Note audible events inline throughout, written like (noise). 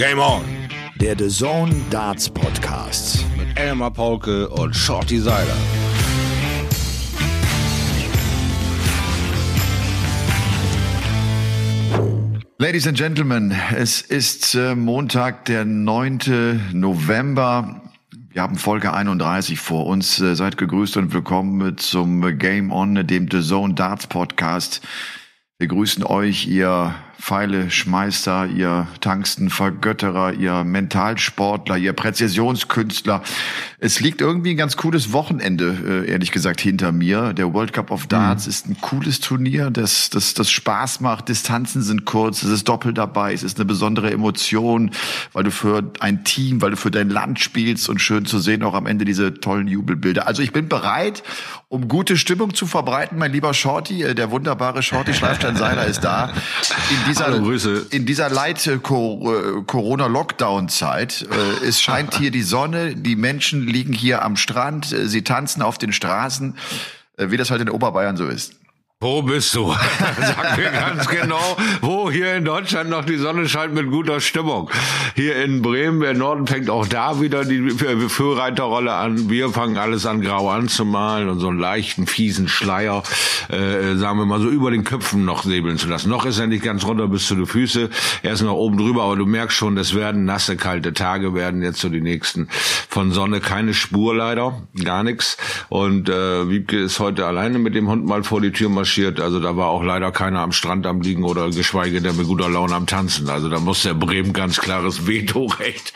Game On. Der The Zone Darts Podcast. Mit Elmar Paulke und Shorty Seiler. Ladies and Gentlemen, es ist äh, Montag, der 9. November. Wir haben Folge 31 vor uns. Äh, seid gegrüßt und willkommen zum Game On, dem The Zone Darts Podcast. Wir grüßen euch, ihr Pfeile Schmeister, ihr Tangsten-Vergötterer, ihr Mentalsportler, ihr Präzisionskünstler. Es liegt irgendwie ein ganz cooles Wochenende, äh, ehrlich gesagt, hinter mir. Der World Cup of Darts mhm. ist ein cooles Turnier, das, das, das Spaß macht. Distanzen sind kurz, es ist doppelt dabei, es ist eine besondere Emotion, weil du für ein Team, weil du für dein Land spielst und schön zu sehen auch am Ende diese tollen Jubelbilder. Also ich bin bereit, um gute Stimmung zu verbreiten. Mein lieber Shorty, äh, der wunderbare Shorty Schleifstein-Seiler ist da. In dieser, Hallo, in dieser Light-Corona-Lockdown-Zeit, äh, (laughs) es scheint hier die Sonne, die Menschen liegen hier am Strand, äh, sie tanzen auf den Straßen, äh, wie das halt in Oberbayern so ist. Wo bist du? (laughs) Sag mir ganz genau, wo hier in Deutschland noch die Sonne scheint mit guter Stimmung. Hier in Bremen, der Norden fängt auch da wieder die Führreiterrolle an. Wir fangen alles an grau anzumalen und so einen leichten, fiesen Schleier, äh, sagen wir mal so, über den Köpfen noch säbeln zu lassen. Noch ist er nicht ganz runter bis zu den Füße. Er ist noch oben drüber, aber du merkst schon, es werden nasse, kalte Tage werden jetzt so die nächsten. Von Sonne keine Spur leider, gar nichts. Und äh, Wiebke ist heute alleine mit dem Hund mal vor die Tür marschiert marschiert. Also da war auch leider keiner am Strand am Liegen oder geschweige denn mit guter Laune am Tanzen. Also da muss der Bremen ganz klares Vetorecht.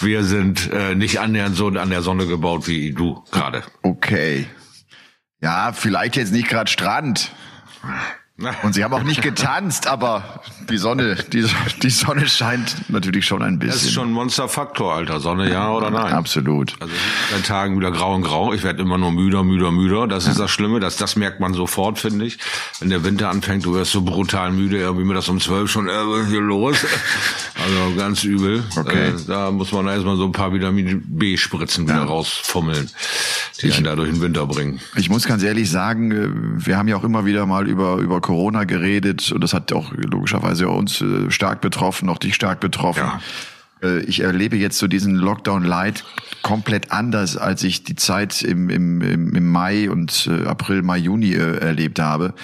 Wir sind äh, nicht annähernd so an der Sonne gebaut wie du gerade. Okay. Ja, vielleicht jetzt nicht gerade Strand. Und sie haben auch nicht getanzt, aber die Sonne, die, die Sonne scheint natürlich schon ein bisschen. Das ist schon ein Monsterfaktor, Alter. Sonne, ja oder nein? Absolut. Also seit Tagen wieder grau und grau. Ich werde immer nur müder, müder, müder. Das ist das Schlimme. Das, das merkt man sofort, finde ich. Wenn der Winter anfängt, du wirst so brutal müde. Irgendwie mir das um zwölf schon äh, hier los. (laughs) Also ganz übel. Okay. Äh, da muss man erstmal so ein paar Vitamin B-Spritzen wieder ja. rausfummeln, die ich, einen da durch den Winter bringen. Ich muss ganz ehrlich sagen, äh, wir haben ja auch immer wieder mal über, über Corona geredet und das hat auch logischerweise uns äh, stark betroffen, auch dich stark betroffen. Ja. Äh, ich erlebe jetzt so diesen Lockdown Light komplett anders, als ich die Zeit im, im, im Mai und äh, April, Mai, Juni äh, erlebt habe,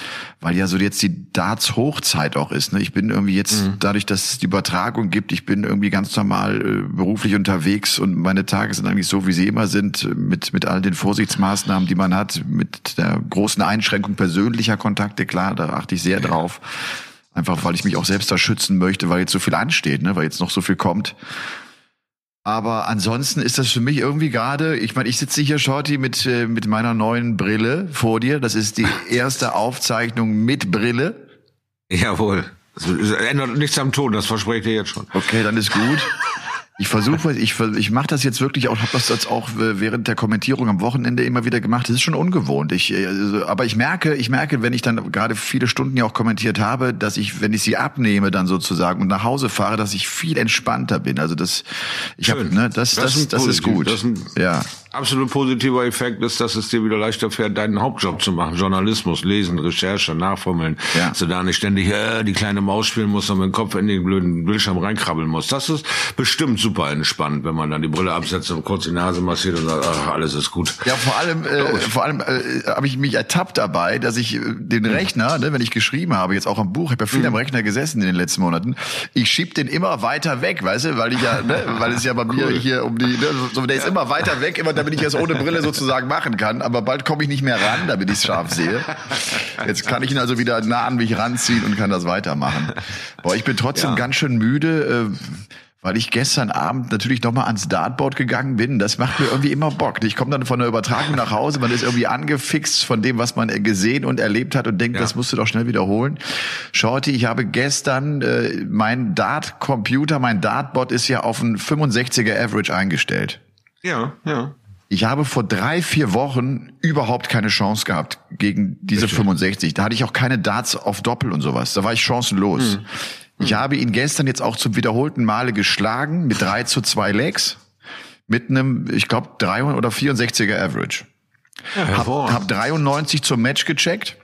weil ja so jetzt die Darts Hochzeit auch ist. Ne? Ich bin irgendwie jetzt, mhm. dadurch, dass es die Übertragung gibt, ich bin irgendwie ganz normal äh, beruflich unterwegs und meine Tage sind eigentlich so, wie sie immer sind, mit, mit all den Vorsichtsmaßnahmen, die man hat, mit der großen Einschränkung persönlicher Kontakte, klar, da achte ich sehr drauf. Einfach weil ich mich auch selbst da schützen möchte, weil jetzt so viel ansteht, ne? weil jetzt noch so viel kommt. Aber ansonsten ist das für mich irgendwie gerade, ich meine, ich sitze hier, Shorty, mit, äh, mit meiner neuen Brille vor dir. Das ist die (laughs) erste Aufzeichnung mit Brille. Jawohl. Es ändert nichts am Ton, das verspreche ich dir jetzt schon. Okay, dann ist gut. (laughs) Ich versuche, ich, ich mache das jetzt wirklich auch, habe das jetzt auch während der Kommentierung am Wochenende immer wieder gemacht. Das ist schon ungewohnt. Ich, also, aber ich merke, ich merke, wenn ich dann gerade viele Stunden ja auch kommentiert habe, dass ich, wenn ich sie abnehme, dann sozusagen und nach Hause fahre, dass ich viel entspannter bin. Also das, ich habe, ne, das, das, das, das ist gut. Das ist ja absolut positiver Effekt ist, dass es dir wieder leichter fährt, deinen Hauptjob zu machen. Journalismus, Lesen, Recherche, Nachformeln. Ja. Dass du da nicht ständig äh, die kleine Maus spielen musst und mit dem Kopf in den blöden Bildschirm reinkrabbeln musst. Das ist bestimmt super entspannt, wenn man dann die Brille absetzt und kurz die Nase massiert und sagt, ach, alles ist gut. Ja, vor allem, äh, vor allem äh, habe ich mich ertappt dabei, dass ich äh, den hm. Rechner, ne, wenn ich geschrieben habe, jetzt auch am Buch, ich habe ja viel mhm. am Rechner gesessen in den letzten Monaten, ich schieb den immer weiter weg, weißt du, weil ich ja, ne, weil es ja bei mir hier um die, ne, so, der ist immer weiter weg, immer damit ich das ohne Brille sozusagen machen kann. Aber bald komme ich nicht mehr ran, damit ich es scharf sehe. Jetzt kann ich ihn also wieder nah an mich ranziehen und kann das weitermachen. Boah, ich bin trotzdem ja. ganz schön müde. Äh, weil ich gestern Abend natürlich nochmal ans Dartboard gegangen bin. Das macht mir irgendwie immer Bock. Ich komme dann von der Übertragung nach Hause, man ist irgendwie angefixt von dem, was man gesehen und erlebt hat und denkt, ja. das musst du doch schnell wiederholen. Shorty, ich habe gestern äh, mein Dart-Computer, mein Dartboard ist ja auf ein 65er Average eingestellt. Ja, ja. Ich habe vor drei, vier Wochen überhaupt keine Chance gehabt gegen diese Bitte. 65. Da hatte ich auch keine Darts auf Doppel und sowas. Da war ich chancenlos. Hm. Ich habe ihn gestern jetzt auch zum wiederholten Male geschlagen mit drei zu zwei Legs. Mit einem, ich glaube, 300 oder 64er Average. Ja, hab, hab 93 zum Match gecheckt.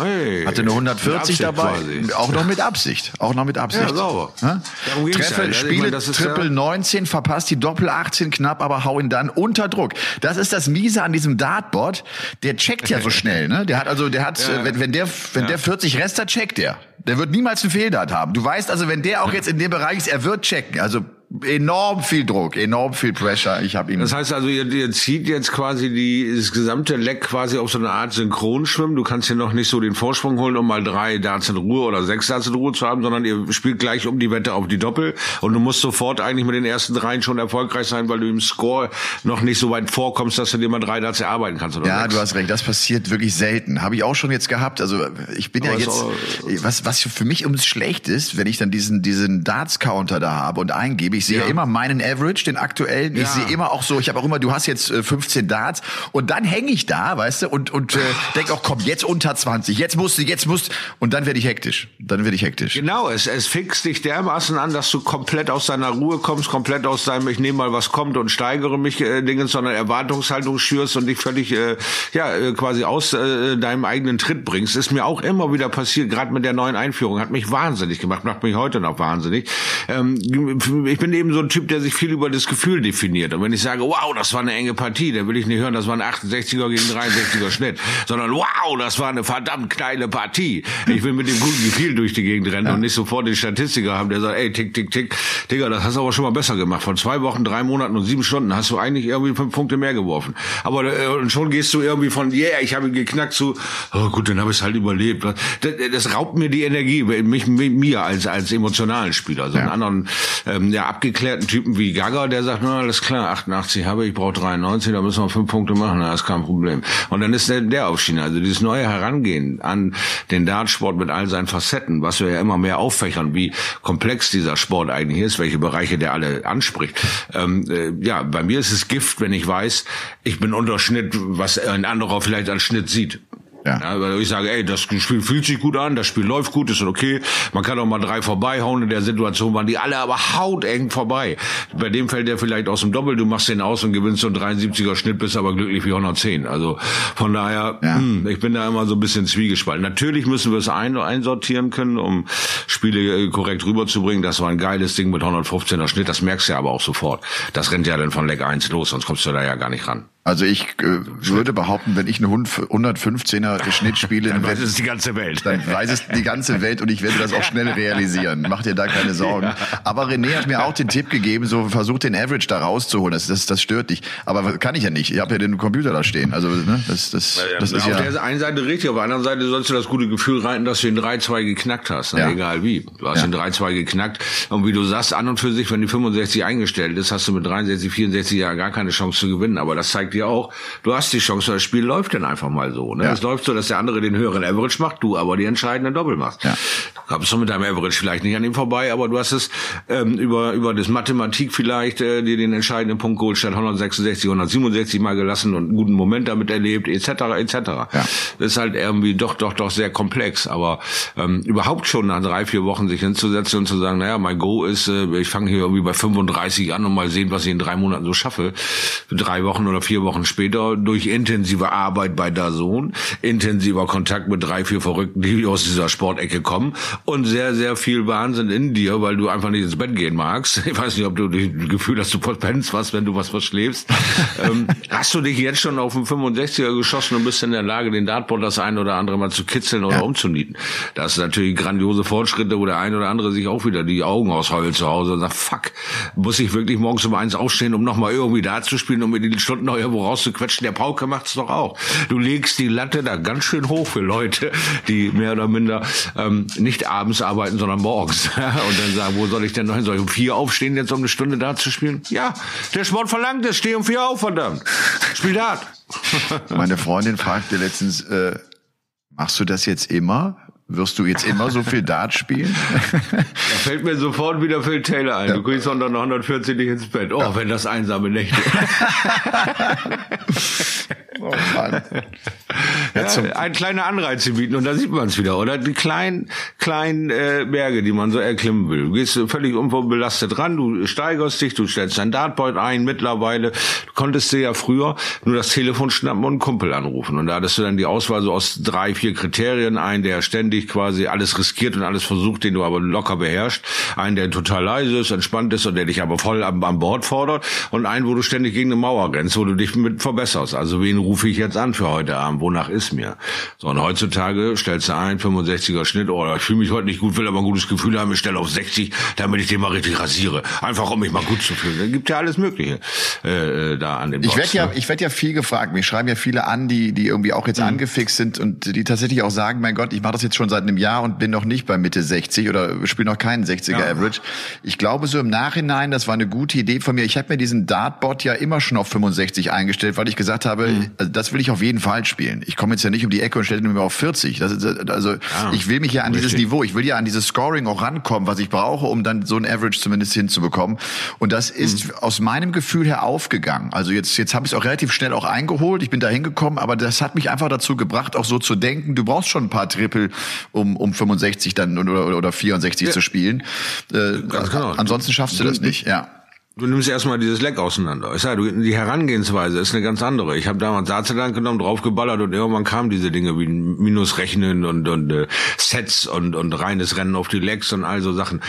Hey, Hatte eine 140 dabei, quasi. auch noch mit Absicht, auch noch mit Absicht. Ja, sauber. Ja? Treffe, ja. Spiele meine, Triple ja 19, verpasst die Doppel 18 knapp, aber hau ihn dann unter Druck. Das ist das Miese an diesem Dartboard. Der checkt ja so (laughs) schnell, ne? Der hat also, der hat, ja. wenn, wenn der, wenn der 40 Rester checkt der. Der wird niemals einen Fehldart haben. Du weißt also, wenn der auch jetzt in dem Bereich ist, er wird checken. Also enorm viel Druck, enorm viel Pressure. Ich habe ihn. Das heißt also, ihr, ihr zieht jetzt quasi die, das gesamte Leck quasi auf so eine Art Synchronschwimmen. Du kannst hier noch nicht so den Vorsprung holen, um mal drei Darts in Ruhe oder sechs Darts in Ruhe zu haben, sondern ihr spielt gleich um die Wette auf die Doppel und du musst sofort eigentlich mit den ersten dreien schon erfolgreich sein, weil du im Score noch nicht so weit vorkommst, dass du dir mal drei Darts erarbeiten kannst. Oder ja, sechs. du hast recht. Das passiert wirklich selten. Habe ich auch schon jetzt gehabt. Also ich bin Aber ja jetzt, was was für mich ums schlecht ist, wenn ich dann diesen diesen Darts Counter da habe und eingebe. Ich sehe ja. immer meinen Average, den aktuellen. Ja. Ich sehe immer auch so, ich habe auch immer, du hast jetzt äh, 15 Darts und dann hänge ich da, weißt du, und, und äh, denke auch, komm, jetzt unter 20, jetzt musst du, jetzt musst und dann werde ich hektisch. Dann werde ich hektisch. Genau, es, es fixt dich dermaßen an, dass du komplett aus deiner Ruhe kommst, komplett aus deinem, ich nehme mal, was kommt und steigere mich äh, Dingen, sondern Erwartungshaltung schürst und dich völlig, äh, ja, äh, quasi aus äh, deinem eigenen Tritt bringst. Ist mir auch immer wieder passiert, gerade mit der neuen Einführung. Hat mich wahnsinnig gemacht, macht mich heute noch wahnsinnig. Ähm, ich bin eben so ein Typ, der sich viel über das Gefühl definiert. Und wenn ich sage, wow, das war eine enge Partie, dann will ich nicht hören, das war ein 68er gegen 63er Schnitt, sondern wow, das war eine verdammt kleine Partie. Ich will mit dem guten Gefühl durch die Gegend rennen ja. und nicht sofort den Statistiker haben, der sagt, ey, tick, tick, tick, Digga, das hast du aber schon mal besser gemacht. Von zwei Wochen, drei Monaten und sieben Stunden hast du eigentlich irgendwie fünf Punkte mehr geworfen. Aber äh, schon gehst du irgendwie von, yeah, ich habe ihn geknackt zu, oh gut, dann habe ich es halt überlebt. Das, das raubt mir die Energie, mich, mir als als emotionalen Spieler. So ja. einen anderen ähm, ja, abgeklärten Typen wie Gaga, der sagt, na alles klar, 88 habe ich, brauche 93, da müssen wir fünf Punkte machen, na, ist kein Problem. Und dann ist der, der auf. Also dieses neue Herangehen an den Dartsport mit all seinen Facetten, was wir ja immer mehr auffächern, wie komplex dieser Sport eigentlich ist, welche Bereiche der alle anspricht. Ähm, äh, ja, bei mir ist es Gift, wenn ich weiß, ich bin unter Schnitt, was ein anderer vielleicht als Schnitt sieht. Ja. ja. weil ich sage, ey, das Spiel fühlt sich gut an, das Spiel läuft gut, ist okay. Man kann auch mal drei vorbeihauen. In der Situation waren die alle aber hauteng vorbei. Bei dem fällt der vielleicht aus dem Doppel, du machst den aus und gewinnst so einen 73er Schnitt, bist aber glücklich wie 110. Also von daher, ja. hm, ich bin da immer so ein bisschen zwiegespalten. Natürlich müssen wir es ein einsortieren können, um Spiele äh, korrekt rüberzubringen. Das war ein geiles Ding mit 115er Schnitt, das merkst du ja aber auch sofort. Das rennt ja dann von Leck 1 los, sonst kommst du da ja gar nicht ran. Also ich äh, würde behaupten, wenn ich eine 115er Schnitt spiele, dann weiß es die ganze Welt. Dann weiß es die ganze Welt und ich werde das auch schnell realisieren. Mach dir da keine Sorgen. Aber René hat mir auch den Tipp gegeben, so versuch den Average da rauszuholen. Das, das, das stört dich. Aber kann ich ja nicht. Ich habe ja den Computer da stehen. Also ne, das, das, das ist auf ja. Auf der einen Seite richtig, auf der anderen Seite sollst du das gute Gefühl reiten, dass du den 3-2 geknackt hast. Ne? Ja. Egal wie. Du hast ja. den 3-2 geknackt. Und wie du sagst, an und für sich, wenn die 65 eingestellt ist, hast du mit 63, 64 ja gar keine Chance zu gewinnen. Aber das zeigt dir auch, du du hast die Chance, das Spiel läuft dann einfach mal so. Ne? Ja. Es läuft so, dass der andere den höheren Average macht, du aber die entscheidenden Doppel machst. Ja. Du kommst du mit deinem Average vielleicht nicht an ihm vorbei, aber du hast es ähm, über über das Mathematik vielleicht äh, dir den entscheidenden Punkt geholt, statt 166, 167 mal gelassen und einen guten Moment damit erlebt, etc. etc. Ja. Das ist halt irgendwie doch doch doch sehr komplex, aber ähm, überhaupt schon nach drei vier Wochen sich hinzusetzen und zu sagen, naja, mein Go ist, äh, ich fange hier irgendwie bei 35 an und mal sehen, was ich in drei Monaten so schaffe. Drei Wochen oder vier Wochen später durch intensive Arbeit bei Dazon, intensiver Kontakt mit drei, vier Verrückten, die (laughs) aus dieser Sportecke kommen und sehr, sehr viel Wahnsinn in dir, weil du einfach nicht ins Bett gehen magst. Ich weiß nicht, ob du das Gefühl hast, du pennst was, wenn du was verschläfst. (laughs) ähm, hast du dich jetzt schon auf den 65er geschossen und bist in der Lage, den Dartboard das ein oder andere mal zu kitzeln oder ja. umzunieten? Das ist natürlich grandiose Fortschritte, wo der ein oder andere sich auch wieder die Augen ausheult zu Hause und sagt, fuck, muss ich wirklich morgens um eins aufstehen, um nochmal irgendwie da zu spielen, um mir die Stunden noch irgendwo rauszuquetschen? Der Pauke macht's doch auch. Du legst die Latte da ganz schön hoch für Leute, die mehr oder minder ähm, nicht abends arbeiten, sondern morgens. (laughs) und dann sagen, wo soll ich denn noch hin? Soll ich um vier aufstehen, jetzt um eine Stunde da zu spielen? Ja, der Sport verlangt es. Steh um vier auf, verdammt. Spiel Dart. Meine Freundin fragte letztens, äh, machst du das jetzt immer? Wirst du jetzt immer so viel Dart spielen? (laughs) Da fällt mir sofort wieder Phil Taylor ein. Ja. Du kriegst unter 140 nicht ins Bett. Oh, ja. wenn das einsame Nächte. (laughs) oh Mann. Ja, ein kleiner Anreiz zu bieten und da sieht man es wieder, oder? Die kleinen, kleinen äh, Berge, die man so erklimmen will. Du gehst völlig unvorbelastet ran, du steigerst dich, du stellst dein Dartboard ein mittlerweile. Du konntest dir ja früher nur das Telefon schnappen und einen Kumpel anrufen. Und da hattest du dann die Auswahl so aus drei, vier Kriterien. Ein, der ständig quasi alles riskiert und alles versucht, den du aber locker beherrscht. Ein, der total leise ist, entspannt ist und der dich aber voll am, am Bord fordert. Und ein, wo du ständig gegen eine Mauer rennst, wo du dich mit verbesserst. Also wen rufe ich jetzt an für heute Abend? Wonach ist mir? So, und heutzutage stellst du ein, 65er Schnitt, oh, ich fühle mich heute nicht gut, will aber ein gutes Gefühl haben, ich stelle auf 60, damit ich den mal richtig rasiere. Einfach, um mich mal gut zu fühlen. Da gibt ja alles Mögliche äh, da an dem Ich werde ja, ne? ich werde ja viel gefragt. Mich schreiben ja viele an, die, die irgendwie auch jetzt mhm. angefixt sind und die tatsächlich auch sagen, mein Gott, ich mache das jetzt schon seit einem Jahr und bin noch nicht bei Mitte 60 oder spiele noch keinen 60er ja. Average. Ich glaube so im Nachhinein, das war eine gute Idee von mir. Ich habe mir diesen Dartbot ja immer schon auf 65 eingestellt, weil ich gesagt habe, mhm. also das will ich auf jeden Fall spielen. Ich komme jetzt ja nicht um die Ecke und stelle mir auf 40. Das ist, also ja. ich will mich ja an Richtig. dieses Niveau, ich will ja an dieses Scoring auch rankommen, was ich brauche, um dann so ein Average zumindest hinzubekommen. Und das ist mhm. aus meinem Gefühl her aufgegangen. Also jetzt jetzt habe ich es auch relativ schnell auch eingeholt. Ich bin da hingekommen, aber das hat mich einfach dazu gebracht, auch so zu denken. Du brauchst schon ein paar Triple, um um 65 dann oder oder 64 ja. zu spielen. Äh, genau. Ansonsten schaffst du das nicht. Ja. Du nimmst erstmal dieses Leck auseinander. Ich sage, die Herangehensweise ist eine ganz andere. Ich habe damals Saatzeland genommen, draufgeballert und irgendwann kamen diese Dinge wie Minusrechnen und, und äh, Sets und, und reines Rennen auf die Lecks und all so Sachen.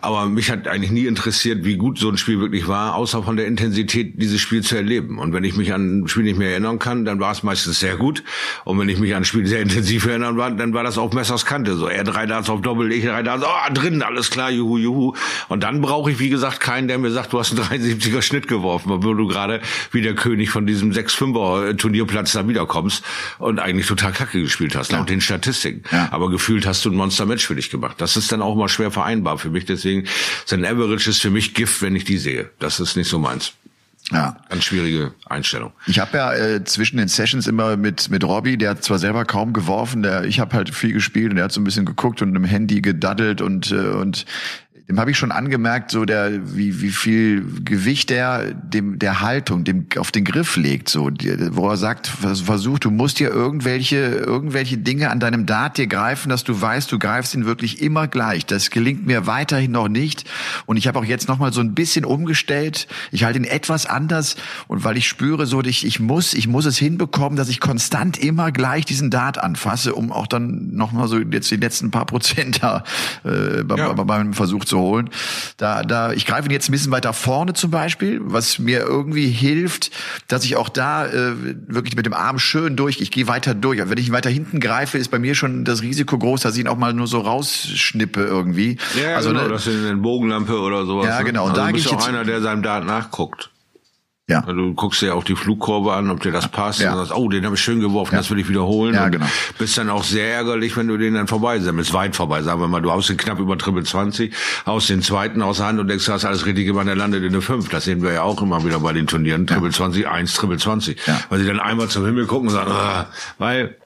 Aber mich hat eigentlich nie interessiert, wie gut so ein Spiel wirklich war, außer von der Intensität, dieses Spiel zu erleben. Und wenn ich mich an ein Spiel nicht mehr erinnern kann, dann war es meistens sehr gut. Und wenn ich mich an ein Spiel sehr intensiv erinnern war, dann war das auf Messers Kante. So, er drei Darts auf Doppel, ich drei Darts, oh, drin, alles klar, juhu, juhu. Und dann brauche ich, wie gesagt, keinen, der mir sagt, du hast einen 73er Schnitt geworfen, wo du gerade wie der König von diesem 6-5er Turnierplatz da wiederkommst und eigentlich total kacke gespielt hast, laut ja. den Statistiken. Ja. Aber gefühlt hast du ein Monster-Match für dich gemacht. Das ist dann auch mal schwer vereinbar für mich. Deswegen sein Average ist für mich Gift, wenn ich die sehe. Das ist nicht so meins. Ja. Ganz schwierige Einstellung. Ich habe ja äh, zwischen den Sessions immer mit mit Robbie, der hat zwar selber kaum geworfen, der ich habe halt viel gespielt und der hat so ein bisschen geguckt und im Handy gedaddelt und äh, und dem habe ich schon angemerkt, so der wie wie viel Gewicht der dem der Haltung, dem auf den Griff legt, so wo er sagt, versucht, du musst dir irgendwelche irgendwelche Dinge an deinem Dart dir greifen, dass du weißt, du greifst ihn wirklich immer gleich. Das gelingt mir weiterhin noch nicht und ich habe auch jetzt noch mal so ein bisschen umgestellt. Ich halte ihn etwas anders und weil ich spüre so, ich ich muss ich muss es hinbekommen, dass ich konstant immer gleich diesen Dart anfasse, um auch dann noch mal so jetzt die letzten paar Prozent da äh, ja. beim Versuch zu zu holen. Da, da, ich greife ihn jetzt ein bisschen weiter vorne zum Beispiel, was mir irgendwie hilft, dass ich auch da äh, wirklich mit dem Arm schön durch, ich gehe weiter durch. wenn ich ihn weiter hinten greife, ist bei mir schon das Risiko groß, dass ich ihn auch mal nur so rausschnippe irgendwie. Ja, also, genau, ne, das ist eine Bogenlampe oder sowas. Ja, ne? genau. Und also da bist du auch einer, der seinem Dart nachguckt. Ja. Also du guckst dir auch die Flugkurve an, ob dir das passt. Ja. Und sagst, oh, den habe ich schön geworfen, ja. das will ich wiederholen. Ja, genau. bist dann auch sehr ärgerlich, wenn du den dann vorbei sammelst, weit vorbei. Sagen wir mal, du haust den knapp über Triple 20, haust den zweiten aus der Hand und denkst, du hast alles richtig gemacht, der landet in eine 5. Das sehen wir ja auch immer wieder bei den Turnieren. Triple 20, 1, Triple 20. Ja. Weil sie dann einmal zum Himmel gucken und sagen, ah, weil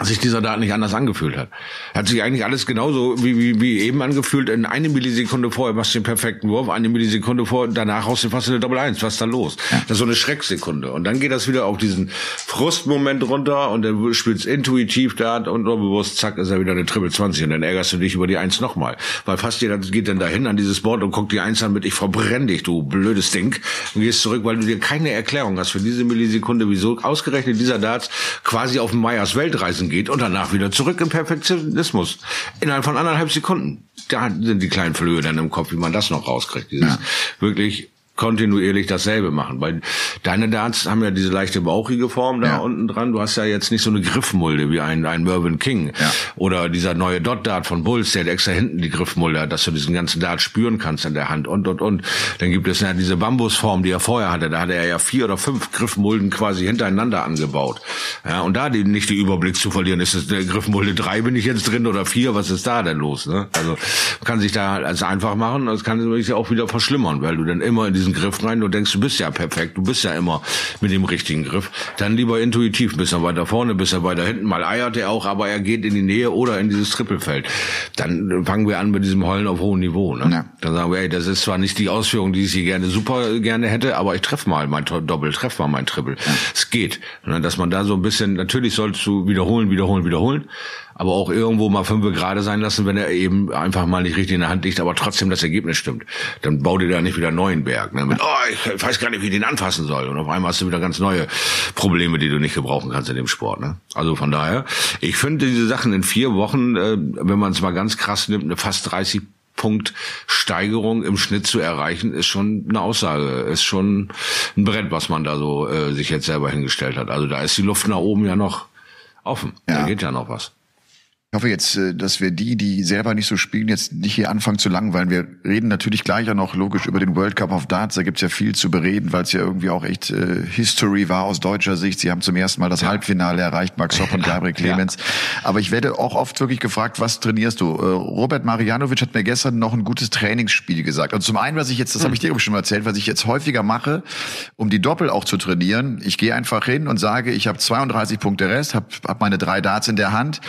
sich dieser Daten nicht anders angefühlt hat. Hat sich eigentlich alles genauso wie, wie, wie eben angefühlt. In eine Millisekunde vorher machst du den perfekten Wurf, eine Millisekunde vor, danach haust du fast eine Doppel Eins. Was ist da los? Das ist so eine Schrecksekunde. Und dann geht das wieder auf diesen Frustmoment runter und dann spielst intuitiv da und bewusst, zack, ist er wieder eine Triple 20 und dann ärgerst du dich über die Eins nochmal. Weil fast jeder geht dann dahin an dieses Board und guckt die Eins an mit, ich verbrenn dich, du blödes Ding. Und gehst zurück, weil du dir keine Erklärung hast für diese Millisekunde, wieso ausgerechnet dieser Darts quasi auf Meyers Weltreisen geht und danach wieder zurück im Perfektionismus. Innerhalb von anderthalb Sekunden. Da sind die kleinen Flöhe dann im Kopf, wie man das noch rauskriegt. Dieses ja. wirklich kontinuierlich dasselbe machen. Weil deine Darts haben ja diese leichte bauchige Form da ja. unten dran. Du hast ja jetzt nicht so eine Griffmulde wie ein, ein Mervyn King. Ja. Oder dieser neue Dot Dart von Bulls, der hat extra hinten die Griffmulde hat, dass du diesen ganzen Dart spüren kannst in der Hand und, und, und. Dann gibt es ja diese Bambusform, die er vorher hatte. Da hatte er ja vier oder fünf Griffmulden quasi hintereinander angebaut. Ja, und da die, nicht die Überblick zu verlieren, ist es der Griffmulde drei bin ich jetzt drin oder vier, was ist da denn los? Ne? Also kann sich da als einfach machen, das kann sich auch wieder verschlimmern, weil du dann immer in diesem diesen Griff rein, du denkst, du bist ja perfekt, du bist ja immer mit dem richtigen Griff, dann lieber intuitiv, bis er weiter vorne, bis er weiter hinten, mal eiert er auch, aber er geht in die Nähe oder in dieses Trippelfeld. Dann fangen wir an mit diesem Heulen auf hohem Niveau. Ne? Ja. Dann sagen wir, ey, das ist zwar nicht die Ausführung, die ich hier gerne super gerne hätte, aber ich treffe mal mein Doppel, treffe mal mein Triple. Ja. Es geht. Ne? Dass man da so ein bisschen, natürlich sollst du wiederholen, wiederholen, wiederholen, aber auch irgendwo mal fünf gerade sein lassen, wenn er eben einfach mal nicht richtig in der Hand liegt, aber trotzdem das Ergebnis stimmt. Dann bau dir da nicht wieder einen neuen Berg. Ne? Mit, oh, ich weiß gar nicht, wie ich den anfassen soll. Und auf einmal hast du wieder ganz neue Probleme, die du nicht gebrauchen kannst in dem Sport. Ne? Also von daher, ich finde diese Sachen in vier Wochen, äh, wenn man es mal ganz krass nimmt, eine fast 30 Punkt Steigerung im Schnitt zu erreichen, ist schon eine Aussage, ist schon ein Brett, was man da so äh, sich jetzt selber hingestellt hat. Also da ist die Luft nach oben ja noch offen. Ja. Da geht ja noch was. Ich hoffe jetzt, äh, dass wir die, die selber nicht so spielen, jetzt nicht hier anfangen zu langweilen. Wir reden natürlich gleich auch noch logisch über den World Cup of Darts. Da gibt's ja viel zu bereden, weil es ja irgendwie auch echt äh, History war aus deutscher Sicht. Sie haben zum ersten Mal das ja. Halbfinale erreicht, Max Hopp und Gabriel Clemens. Ja. Aber ich werde auch oft wirklich gefragt, was trainierst du? Äh, Robert Marianovic hat mir gestern noch ein gutes Trainingsspiel gesagt. Also zum einen, was ich jetzt, das hm. habe ich dir schon mal erzählt, was ich jetzt häufiger mache, um die Doppel auch zu trainieren. Ich gehe einfach hin und sage, ich habe 32 Punkte Rest, habe hab meine drei Darts in der Hand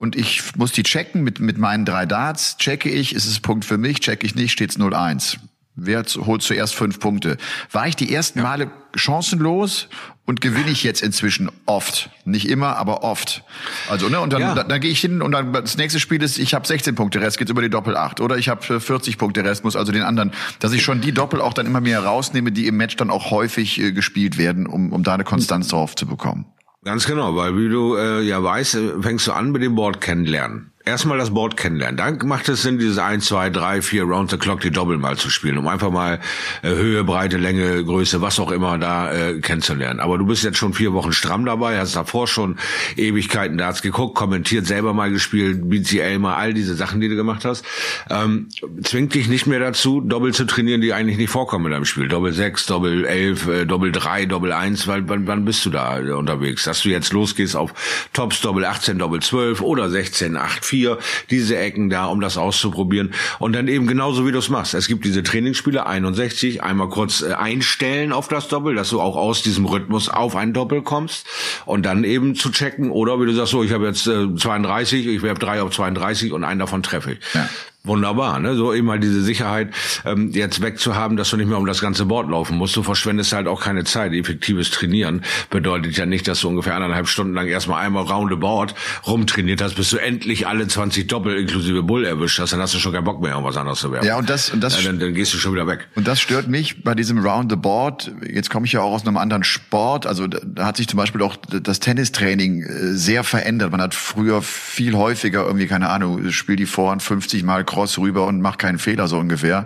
und ich muss die checken mit, mit meinen drei Darts. Checke ich, ist es Punkt für mich, checke ich nicht, steht's 0-1. Wer holt zuerst fünf Punkte? War ich die ersten Male chancenlos und gewinne ich jetzt inzwischen oft. Nicht immer, aber oft. Also, ne, und dann, ja. dann, dann gehe ich hin und dann das nächste Spiel ist, ich habe 16 Punkte Rest, geht's über die Doppel 8. Oder ich habe 40 Punkte Rest, muss also den anderen, dass ich schon die Doppel auch dann immer mehr rausnehme, die im Match dann auch häufig äh, gespielt werden, um, um da eine Konstanz drauf zu bekommen. Ganz genau, weil wie du äh, ja weißt, äh, fängst du an mit dem Board kennenlernen erstmal das Board kennenlernen. Dann macht es Sinn, dieses 1, 2, 3, 4 Round the Clock, die Doppel mal zu spielen, um einfach mal äh, Höhe, Breite, Länge, Größe, was auch immer da äh, kennenzulernen. Aber du bist jetzt schon vier Wochen stramm dabei, hast davor schon Ewigkeiten da hast geguckt, kommentiert, selber mal gespielt, BCL mal, all diese Sachen, die du gemacht hast. Ähm, zwingt dich nicht mehr dazu, Doppel zu trainieren, die eigentlich nicht vorkommen in deinem Spiel. Doppel 6, Doppel 11, äh, Doppel 3, Doppel 1, weil wann, wann bist du da äh, unterwegs? Dass du jetzt losgehst auf Tops, Doppel 18, Doppel 12 oder 16, 8, 4, diese Ecken da, um das auszuprobieren. Und dann eben genauso wie du es machst. Es gibt diese Trainingsspiele 61, einmal kurz äh, einstellen auf das Doppel, dass du auch aus diesem Rhythmus auf ein Doppel kommst und dann eben zu checken. Oder wie du sagst, so, ich habe jetzt äh, 32, ich werfe drei auf 32 und einen davon treffe ich. Ja. Wunderbar, ne? So eben halt diese Sicherheit ähm, jetzt wegzuhaben, dass du nicht mehr um das ganze Board laufen musst. Du verschwendest halt auch keine Zeit. Effektives Trainieren bedeutet ja nicht, dass du ungefähr anderthalb Stunden lang erstmal einmal roundabout rumtrainiert hast, bis du endlich alle 20 Doppel inklusive Bull erwischt hast. Dann hast du schon keinen Bock mehr, irgendwas anderes zu werden. Ja, und das, und das, ja, dann, dann gehst du schon wieder weg. Und das stört mich bei diesem Roundabout. Jetzt komme ich ja auch aus einem anderen Sport. Also da hat sich zum Beispiel auch das Tennistraining äh, sehr verändert. Man hat früher viel häufiger irgendwie, keine Ahnung, spiel die Vorhand 50 Mal Cross rüber und mach keinen Fehler so ungefähr.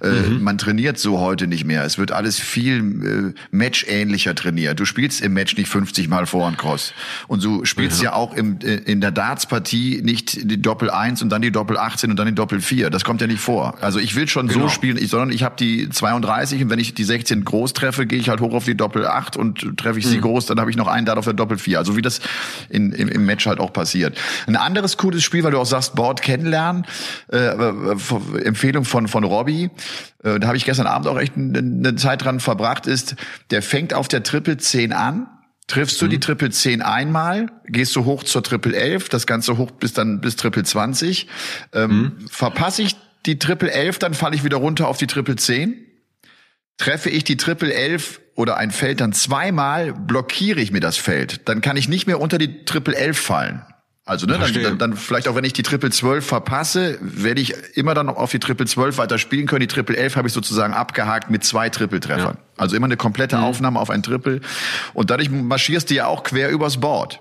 Äh, mhm. man trainiert so heute nicht mehr. Es wird alles viel äh, matchähnlicher trainiert. Du spielst im Match nicht 50 Mal Vor- und Cross. Und du spielst mhm. ja auch im, äh, in der Darts-Partie nicht die Doppel 1 und dann die Doppel 18 und dann die Doppel 4. Das kommt ja nicht vor. Also ich will schon genau. so spielen, ich, sondern ich habe die 32 und wenn ich die 16 groß treffe, gehe ich halt hoch auf die Doppel 8 und treffe ich sie mhm. groß, dann habe ich noch einen Dart auf der Doppel 4. Also wie das in, im, im Match halt auch passiert. Ein anderes cooles Spiel, weil du auch sagst, Board kennenlernen. Äh, äh, Empfehlung von, von Robbie, äh, da habe ich gestern Abend auch echt eine, eine Zeit dran verbracht, ist, der fängt auf der Triple 10 an, triffst du mhm. die Triple 10 einmal, gehst du hoch zur Triple 11, das Ganze hoch bis dann bis Triple 20. Ähm, mhm. Verpasse ich die Triple 11, dann falle ich wieder runter auf die Triple 10. Treffe ich die Triple 11 oder ein Feld dann zweimal, blockiere ich mir das Feld. Dann kann ich nicht mehr unter die Triple 11 fallen. Also ne, dann, dann, dann vielleicht auch wenn ich die Triple 12 verpasse, werde ich immer dann noch auf die Triple 12 weiter spielen können. Die Triple 11 habe ich sozusagen abgehakt mit zwei Triple Treffern. Ja. Also immer eine komplette mhm. Aufnahme auf ein Triple. Und dadurch marschierst du ja auch quer übers Board.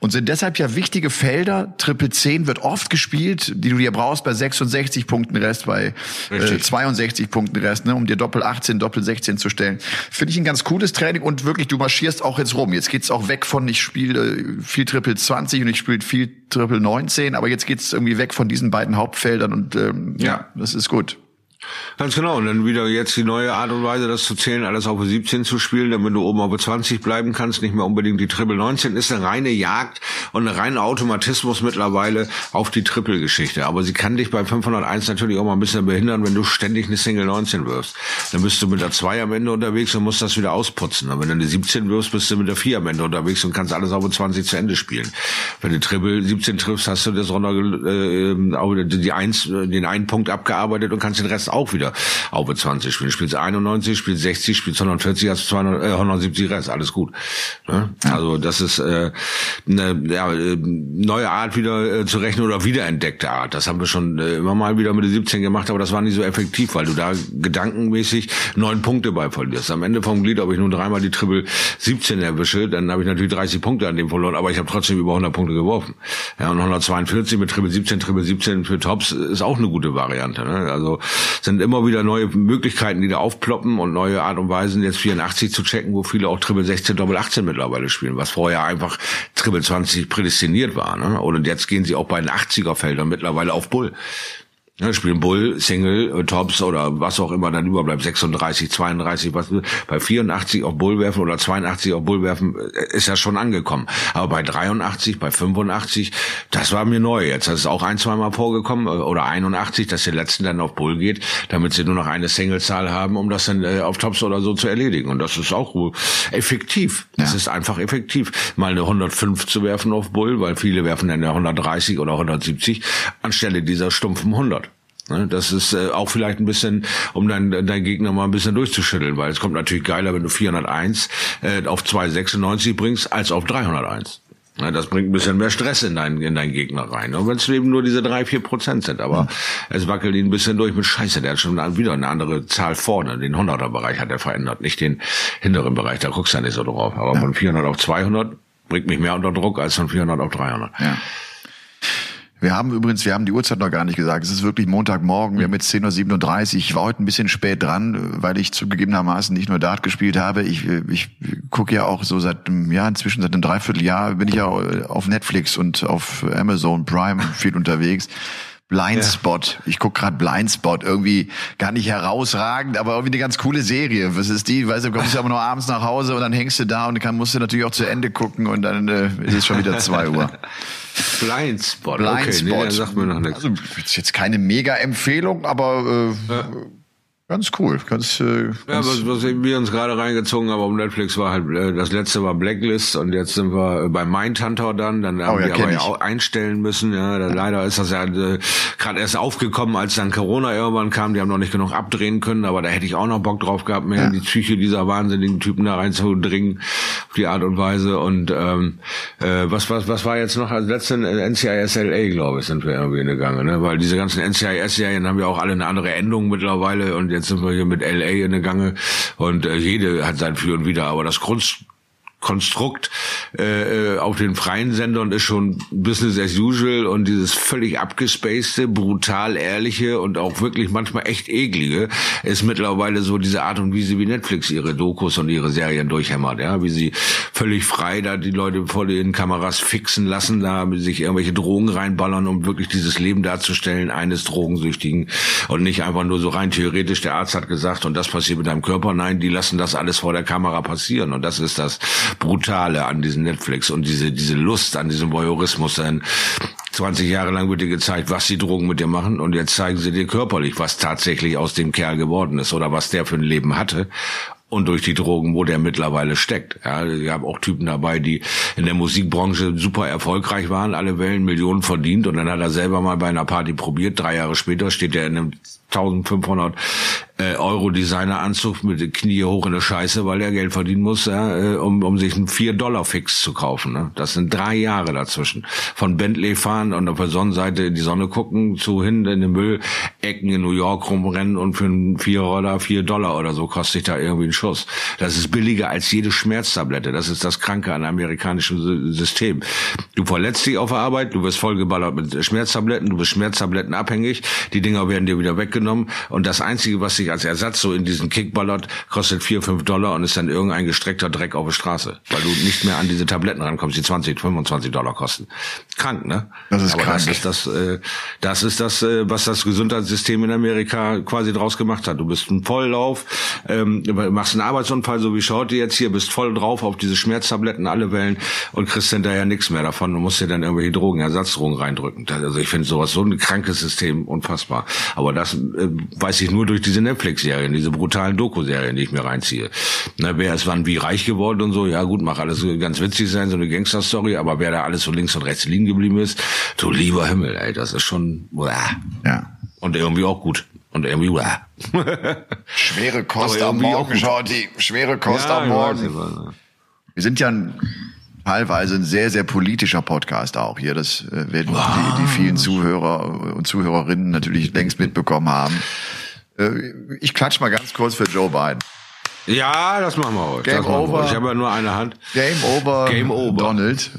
Und sind deshalb ja wichtige Felder. Triple 10 wird oft gespielt, die du dir brauchst bei 66 Punkten Rest, bei äh, 62 Punkten Rest, ne, um dir Doppel 18, Doppel 16 zu stellen. Finde ich ein ganz cooles Training und wirklich, du marschierst auch jetzt rum. Jetzt geht's auch weg von, ich spiele viel Triple 20 und ich spiele viel Triple 19, aber jetzt geht's irgendwie weg von diesen beiden Hauptfeldern und ähm, ja. ja, das ist gut. Ganz genau. Und dann wieder jetzt die neue Art und Weise, das zu zählen, alles auf 17 zu spielen, damit du oben auf 20 bleiben kannst, nicht mehr unbedingt die Triple 19, ist eine reine Jagd und ein reiner Automatismus mittlerweile auf die Triple-Geschichte. Aber sie kann dich bei 501 natürlich auch mal ein bisschen behindern, wenn du ständig eine Single 19 wirfst. Dann bist du mit der 2 am Ende unterwegs und musst das wieder ausputzen. Und wenn du eine 17 wirfst, bist du mit der 4 am Ende unterwegs und kannst alles auf 20 zu Ende spielen. Wenn du Triple 17 triffst, hast du das runter, äh, die 1, den einen Punkt abgearbeitet und kannst den Rest auch wieder auf 20 spielen. Spielst 91, spielst 60, spielst 140, hast 200, äh, 170 Rest, alles gut. Ne? Ja. Also das ist äh, eine ja, äh, neue Art wieder äh, zu rechnen oder wiederentdeckte Art. Das haben wir schon äh, immer mal wieder mit der 17 gemacht, aber das war nicht so effektiv, weil du da gedankenmäßig neun Punkte bei verlierst. Am Ende vom Glied, ob ich nun dreimal die Triple 17 erwische, dann habe ich natürlich 30 Punkte an dem verloren, aber ich habe trotzdem über 100 Punkte geworfen. Ja, und 142 mit Triple 17, Triple 17 für Tops ist auch eine gute Variante. Ne? Also sind immer wieder neue Möglichkeiten, die da aufploppen und neue Art und Weisen, jetzt 84 zu checken, wo viele auch Triple 16, Doppel 18 mittlerweile spielen, was vorher einfach Triple 20 prädestiniert war. Ne? Und jetzt gehen sie auch bei den 80er Feldern mittlerweile auf Bull. Ja, spielen Bull, Single, äh, Tops oder was auch immer dann überbleibt, 36, 32, was bei 84 auf Bull werfen oder 82 auf Bull werfen, äh, ist ja schon angekommen. Aber bei 83, bei 85, das war mir neu. Jetzt das ist auch ein, zweimal vorgekommen äh, oder 81, dass der letzten dann auf Bull geht, damit sie nur noch eine Singlezahl haben, um das dann auf Tops oder so zu erledigen. Und das ist auch effektiv. Das ja. ist einfach effektiv, mal eine 105 zu werfen auf Bull, weil viele werfen dann eine 130 oder 170 anstelle dieser stumpfen 100. Ne, das ist äh, auch vielleicht ein bisschen, um dein, dein Gegner mal ein bisschen durchzuschütteln, weil es kommt natürlich geiler, wenn du 401 äh, auf 296 bringst, als auf 301. Ja, das bringt ein bisschen mehr Stress in deinen, in deinen Gegner rein. Und wenn es eben nur diese drei, vier Prozent sind. Aber mhm. es wackelt ihn ein bisschen durch mit Scheiße. Der hat schon wieder eine andere Zahl vorne. Den 100er Bereich hat er verändert, nicht den hinteren Bereich. Da guckst du ja nicht so drauf. Aber ja. von 400 auf 200 bringt mich mehr unter Druck als von 400 auf 300. Ja. Wir haben übrigens, wir haben die Uhrzeit noch gar nicht gesagt. Es ist wirklich Montagmorgen. Wir haben jetzt 10.37 Uhr. Ich war heute ein bisschen spät dran, weil ich zugegebenermaßen nicht nur Dart gespielt habe. Ich, ich gucke ja auch so seit einem Jahr, inzwischen seit einem Dreivierteljahr bin ich ja auf Netflix und auf Amazon Prime viel unterwegs. Blindspot. Ja. Ich guck gerade Blindspot. Irgendwie gar nicht herausragend, aber irgendwie eine ganz coole Serie. Was ist die? Weißt du, kommst du aber nur abends nach Hause und dann hängst du da und dann musst du natürlich auch zu Ende gucken und dann äh, ist es schon wieder zwei Uhr. Blindspot. Blindspot. Okay, nee, sagt mir noch nichts. Also ist jetzt keine Mega-Empfehlung, aber äh, ja. Ganz cool. Ganz, äh, ganz ja, was, was wir uns gerade reingezogen haben auf Netflix war halt, äh, das letzte war Blacklist und jetzt sind wir äh, bei Mindhunter dann. Dann haben oh, ja, wir aber ja auch einstellen müssen. Ja, leider ist das ja äh, gerade erst aufgekommen, als dann Corona irgendwann kam. Die haben noch nicht genug abdrehen können, aber da hätte ich auch noch Bock drauf gehabt, mehr ja. in die Psyche dieser wahnsinnigen Typen da reinzudringen, auf die Art und Weise. Und ähm, äh, was, was, was war jetzt noch als letzte NCIS LA, glaube ich, sind wir irgendwie gegangen, ne? Weil diese ganzen NCIS-Serien haben ja auch alle eine andere Endung mittlerweile und jetzt sind wir hier mit LA in der Gange und äh, jede hat sein Für und Wider, aber das Grund Konstrukt äh, äh, auf den freien Sendern ist schon Business as usual und dieses völlig abgespacede, brutal ehrliche und auch wirklich manchmal echt eklige ist mittlerweile so diese Art und Weise, wie Netflix ihre Dokus und ihre Serien durchhämmert, ja, wie sie völlig frei da die Leute vor den Kameras fixen lassen, da sich irgendwelche Drogen reinballern, um wirklich dieses Leben darzustellen eines Drogensüchtigen und nicht einfach nur so rein theoretisch, der Arzt hat gesagt und das passiert mit deinem Körper, nein, die lassen das alles vor der Kamera passieren und das ist das Brutale an diesem Netflix und diese, diese Lust an diesem Voyeurismus. Denn 20 Jahre lang wird dir gezeigt, was die Drogen mit dir machen und jetzt zeigen sie dir körperlich, was tatsächlich aus dem Kerl geworden ist oder was der für ein Leben hatte und durch die Drogen, wo der mittlerweile steckt. Ja, ich habe auch Typen dabei, die in der Musikbranche super erfolgreich waren, alle Wellen Millionen verdient und dann hat er selber mal bei einer Party probiert. Drei Jahre später steht er in einem 1500 äh, Euro Designeranzug mit den Knie hoch in der Scheiße, weil er Geld verdienen muss, äh, um, um sich einen 4 Dollar Fix zu kaufen. Ne? Das sind drei Jahre dazwischen. Von Bentley fahren und auf der Sonnenseite in die Sonne gucken, zu hin in den Müllecken in New York rumrennen und für einen 4 oder 4 Dollar oder so kostet sich da irgendwie ein Schuss. Das ist billiger als jede Schmerztablette. Das ist das Kranke an amerikanischem System. Du verletzt dich auf der Arbeit, du wirst vollgeballert mit Schmerztabletten, du bist Schmerztabletten abhängig, die Dinger werden dir wieder weggenommen und das Einzige, was sich wirklich als Ersatz so in diesen Kickballot, kostet vier, fünf Dollar und ist dann irgendein gestreckter Dreck auf der Straße, weil du nicht mehr an diese Tabletten rankommst, die 20, 25 Dollar kosten. Krank, ne? Das ist Aber krank. das ist das, äh, das ist das, äh, was das Gesundheitssystem in Amerika quasi draus gemacht hat. Du bist ein Volllauf, ähm, machst einen Arbeitsunfall, so wie Schaut jetzt hier, bist voll drauf auf diese Schmerztabletten, alle Wellen und kriegst hinterher nichts mehr davon und musst dir dann irgendwelche Drogen, Ersatzdrogen reindrücken. Also ich finde sowas so ein krankes System unfassbar. Aber das äh, weiß ich nur durch diese Netflix-Serien, diese brutalen Doku-Serien, die ich mir reinziehe. Na, wer ist wann wie reich geworden und so, ja gut, mag alles ganz witzig sein, so eine Gangster-Story, aber wer da alles so links und rechts liegen geblieben ist, du lieber Himmel, ey, das ist schon, uah. Ja. und irgendwie auch gut. Und irgendwie, uah. Schwere (laughs) Kost am Morgen. Shorty. Schwere Kost Ja, am Morgen. weiß. Wir sind ja ein, teilweise ein sehr, sehr politischer Podcast auch hier. Das äh, werden die, die vielen Zuhörer und Zuhörerinnen natürlich längst mitbekommen haben. Äh, Ich klatsch mal ganz kurz für Joe Biden. Ja, das machen wir heute. Game wir over. heute. Ich habe ja nur eine Hand. Game over. Game over. Donald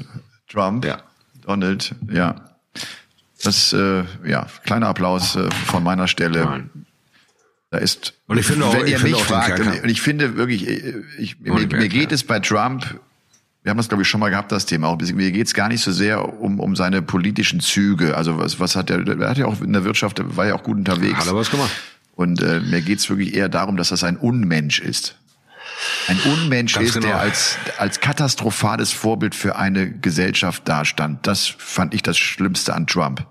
Trump. Ja. Donald, ja. Das, äh, ja, kleiner Applaus äh, von meiner Stelle. Nein. Da ist, Und ich finde auch- wenn ihr mich fragt, und ich finde wirklich, äh, ich, mir, mir geht es bei Trump, wir haben das glaube ich schon mal gehabt, das Thema, auch mir geht es gar nicht so sehr um, um seine politischen Züge. Also was, was hat er, er hat ja auch in der Wirtschaft, war ja auch gut unterwegs. Hat er was gemacht. Und äh, mir geht's wirklich eher darum, dass das ein Unmensch ist. Ein Unmensch Ganz ist, genau. der als, als katastrophales Vorbild für eine Gesellschaft dastand. Das fand ich das Schlimmste an Trump.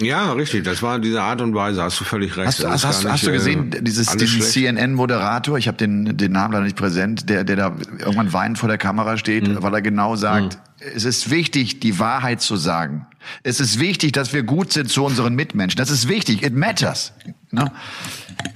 Ja, richtig. Das war diese Art und Weise. Hast du völlig recht. Hast, hast, hast, gar hast du nicht, gesehen, äh, dieses, diesen. CNN-Moderator, ich habe den, den Namen leider nicht präsent, der, der da irgendwann weinend vor der Kamera steht, Mhm. weil er genau sagt, es ist wichtig, die Wahrheit zu sagen. Es ist wichtig, dass wir gut sind zu unseren Mitmenschen. Das ist wichtig. It matters. Ne?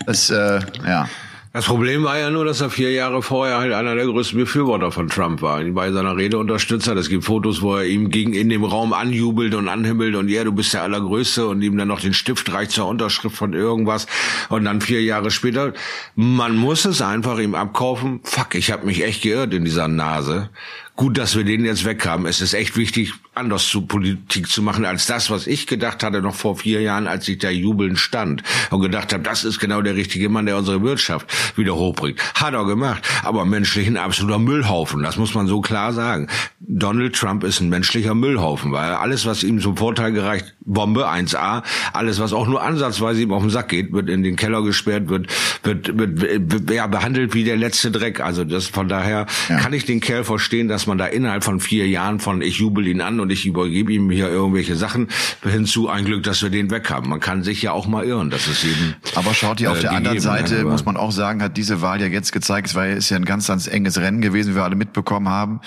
Das, äh, ja. Das Problem war ja nur, dass er vier Jahre vorher halt einer der größten Befürworter von Trump war. Bei seiner Rede unterstützt hat. Es gibt Fotos, wo er ihm gegen in dem Raum anjubelt und anhimmelt und ja, du bist der Allergrößte und ihm dann noch den Stift reicht zur Unterschrift von irgendwas. Und dann vier Jahre später, man muss es einfach ihm abkaufen. Fuck, ich habe mich echt geirrt in dieser Nase. Gut, dass wir den jetzt weg haben. Es ist echt wichtig, anders zu Politik zu machen als das, was ich gedacht hatte noch vor vier Jahren, als ich da jubelnd stand und gedacht habe, das ist genau der richtige Mann, der unsere Wirtschaft wieder hochbringt. Hat er gemacht, aber menschlich ein absoluter Müllhaufen. Das muss man so klar sagen. Donald Trump ist ein menschlicher Müllhaufen, weil alles, was ihm zum Vorteil gereicht, Bombe 1A, alles, was auch nur ansatzweise ihm auf den Sack geht, wird in den Keller gesperrt, wird, wird, wird, wird ja, behandelt wie der letzte Dreck. Also das von daher Ja. kann ich den Kerl verstehen, dass man da innerhalb von vier Jahren von ich jubel ihn an und ich übergebe ihm hier irgendwelche Sachen hinzu ein Glück, dass wir den weg haben. Man kann sich ja auch mal irren, das ist eben. Aber schaut ihr auf äh, der anderen Seite, aber- muss man auch sagen, hat diese Wahl ja jetzt gezeigt, es war ja, ist ja ein ganz, ganz enges Rennen gewesen, wie wir alle mitbekommen haben.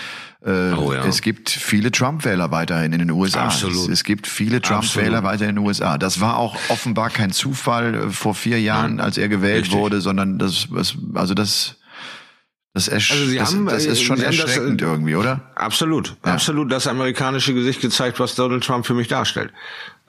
Äh, Oh ja. Es gibt viele Trump-Wähler weiterhin in den USA. Absolut. Es, es gibt viele Trump-Wähler Absolut. weiter in den USA. Das war auch offenbar kein Zufall äh, vor vier Jahren, Nein. als er gewählt Richtig. wurde, sondern das, also das, das, ersch Also Sie das, haben, das äh, ist schon Sie haben das, erschreckend äh, irgendwie, oder? Absolut, Ja. absolut das amerikanische Gesicht gezeigt, was Donald Trump für mich darstellt.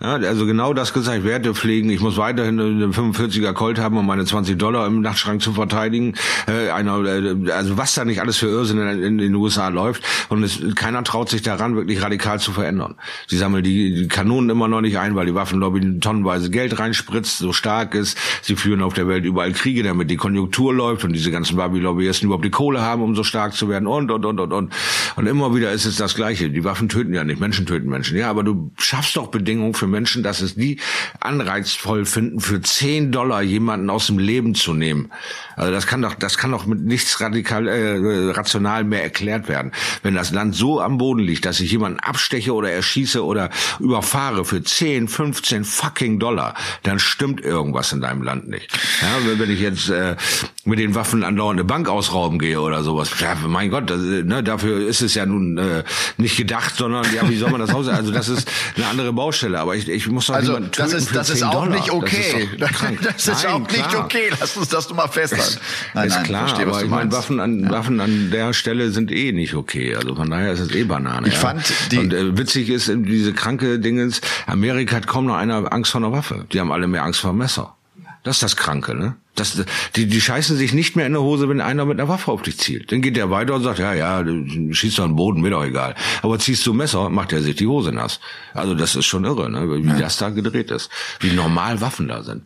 Ja, also genau das gezeigt, Werte pflegen, ich muss weiterhin eine 45er Colt haben, um meine 20 Dollar im Nachtschrank zu verteidigen. Äh, einer, äh, also was da nicht alles für Irrsinn in, in den USA läuft. Und es, keiner traut sich daran, wirklich radikal zu verändern. Sie sammeln die, die Kanonen immer noch nicht ein, weil die Waffenlobby tonnenweise Geld reinspritzt, so stark ist. Sie führen auf der Welt überall Kriege, damit die Konjunktur läuft und diese ganzen Lobbyisten überhaupt die Kohle haben, um so stark zu werden und, und, und, und, und. Und immer wieder ist es das Gleiche. Die Waffen töten ja nicht, Menschen töten Menschen. Ja, aber du schaffst doch Bedingungen für Menschen, dass es die anreizvoll finden, für 10 Dollar jemanden aus dem Leben zu nehmen. Also das kann doch, das kann doch mit nichts radikal, äh, rational mehr erklärt werden. Wenn das Land so am Boden liegt, dass ich jemanden absteche oder erschieße oder überfahre für 10, 15 fucking Dollar, dann stimmt irgendwas in deinem Land nicht. Ja, wenn- ich jetzt äh, mit den Waffen andauernd eine Bank ausrauben gehe oder sowas, ja, mein Gott, das, ne, dafür ist es ja nun äh, nicht gedacht, sondern ja, wie soll man das aus? Also das ist eine andere Baustelle. Aber ich, ich muss doch Also das ist das ist 10 (laughs) auch Dollar. nicht okay. Das ist, krank. Das ist Nein, auch nicht klar. okay. Lass uns das doch mal festhalten. ist klar, verstehe, aber ich meine. Waffen an, Waffen an der Stelle sind eh nicht okay. Also von daher ist es eh Banane. Ich ja. fand die- Und äh, witzig ist, äh, diese kranke Dingens, Amerika hat kaum noch einer Angst vor einer Waffe. Die haben alle mehr Angst vor einem Messer. Das ist das Kranke, ne? Das, die, die scheißen sich nicht mehr in der Hose, wenn einer mit einer Waffe auf dich zielt. Dann geht der weiter und sagt, ja, ja, du schießt doch einen Boden, mir doch egal. Aber ziehst du Messer, macht er sich die Hose nass. Also das ist schon irre, ne? Wie das da gedreht ist. Wie normal Waffen da sind.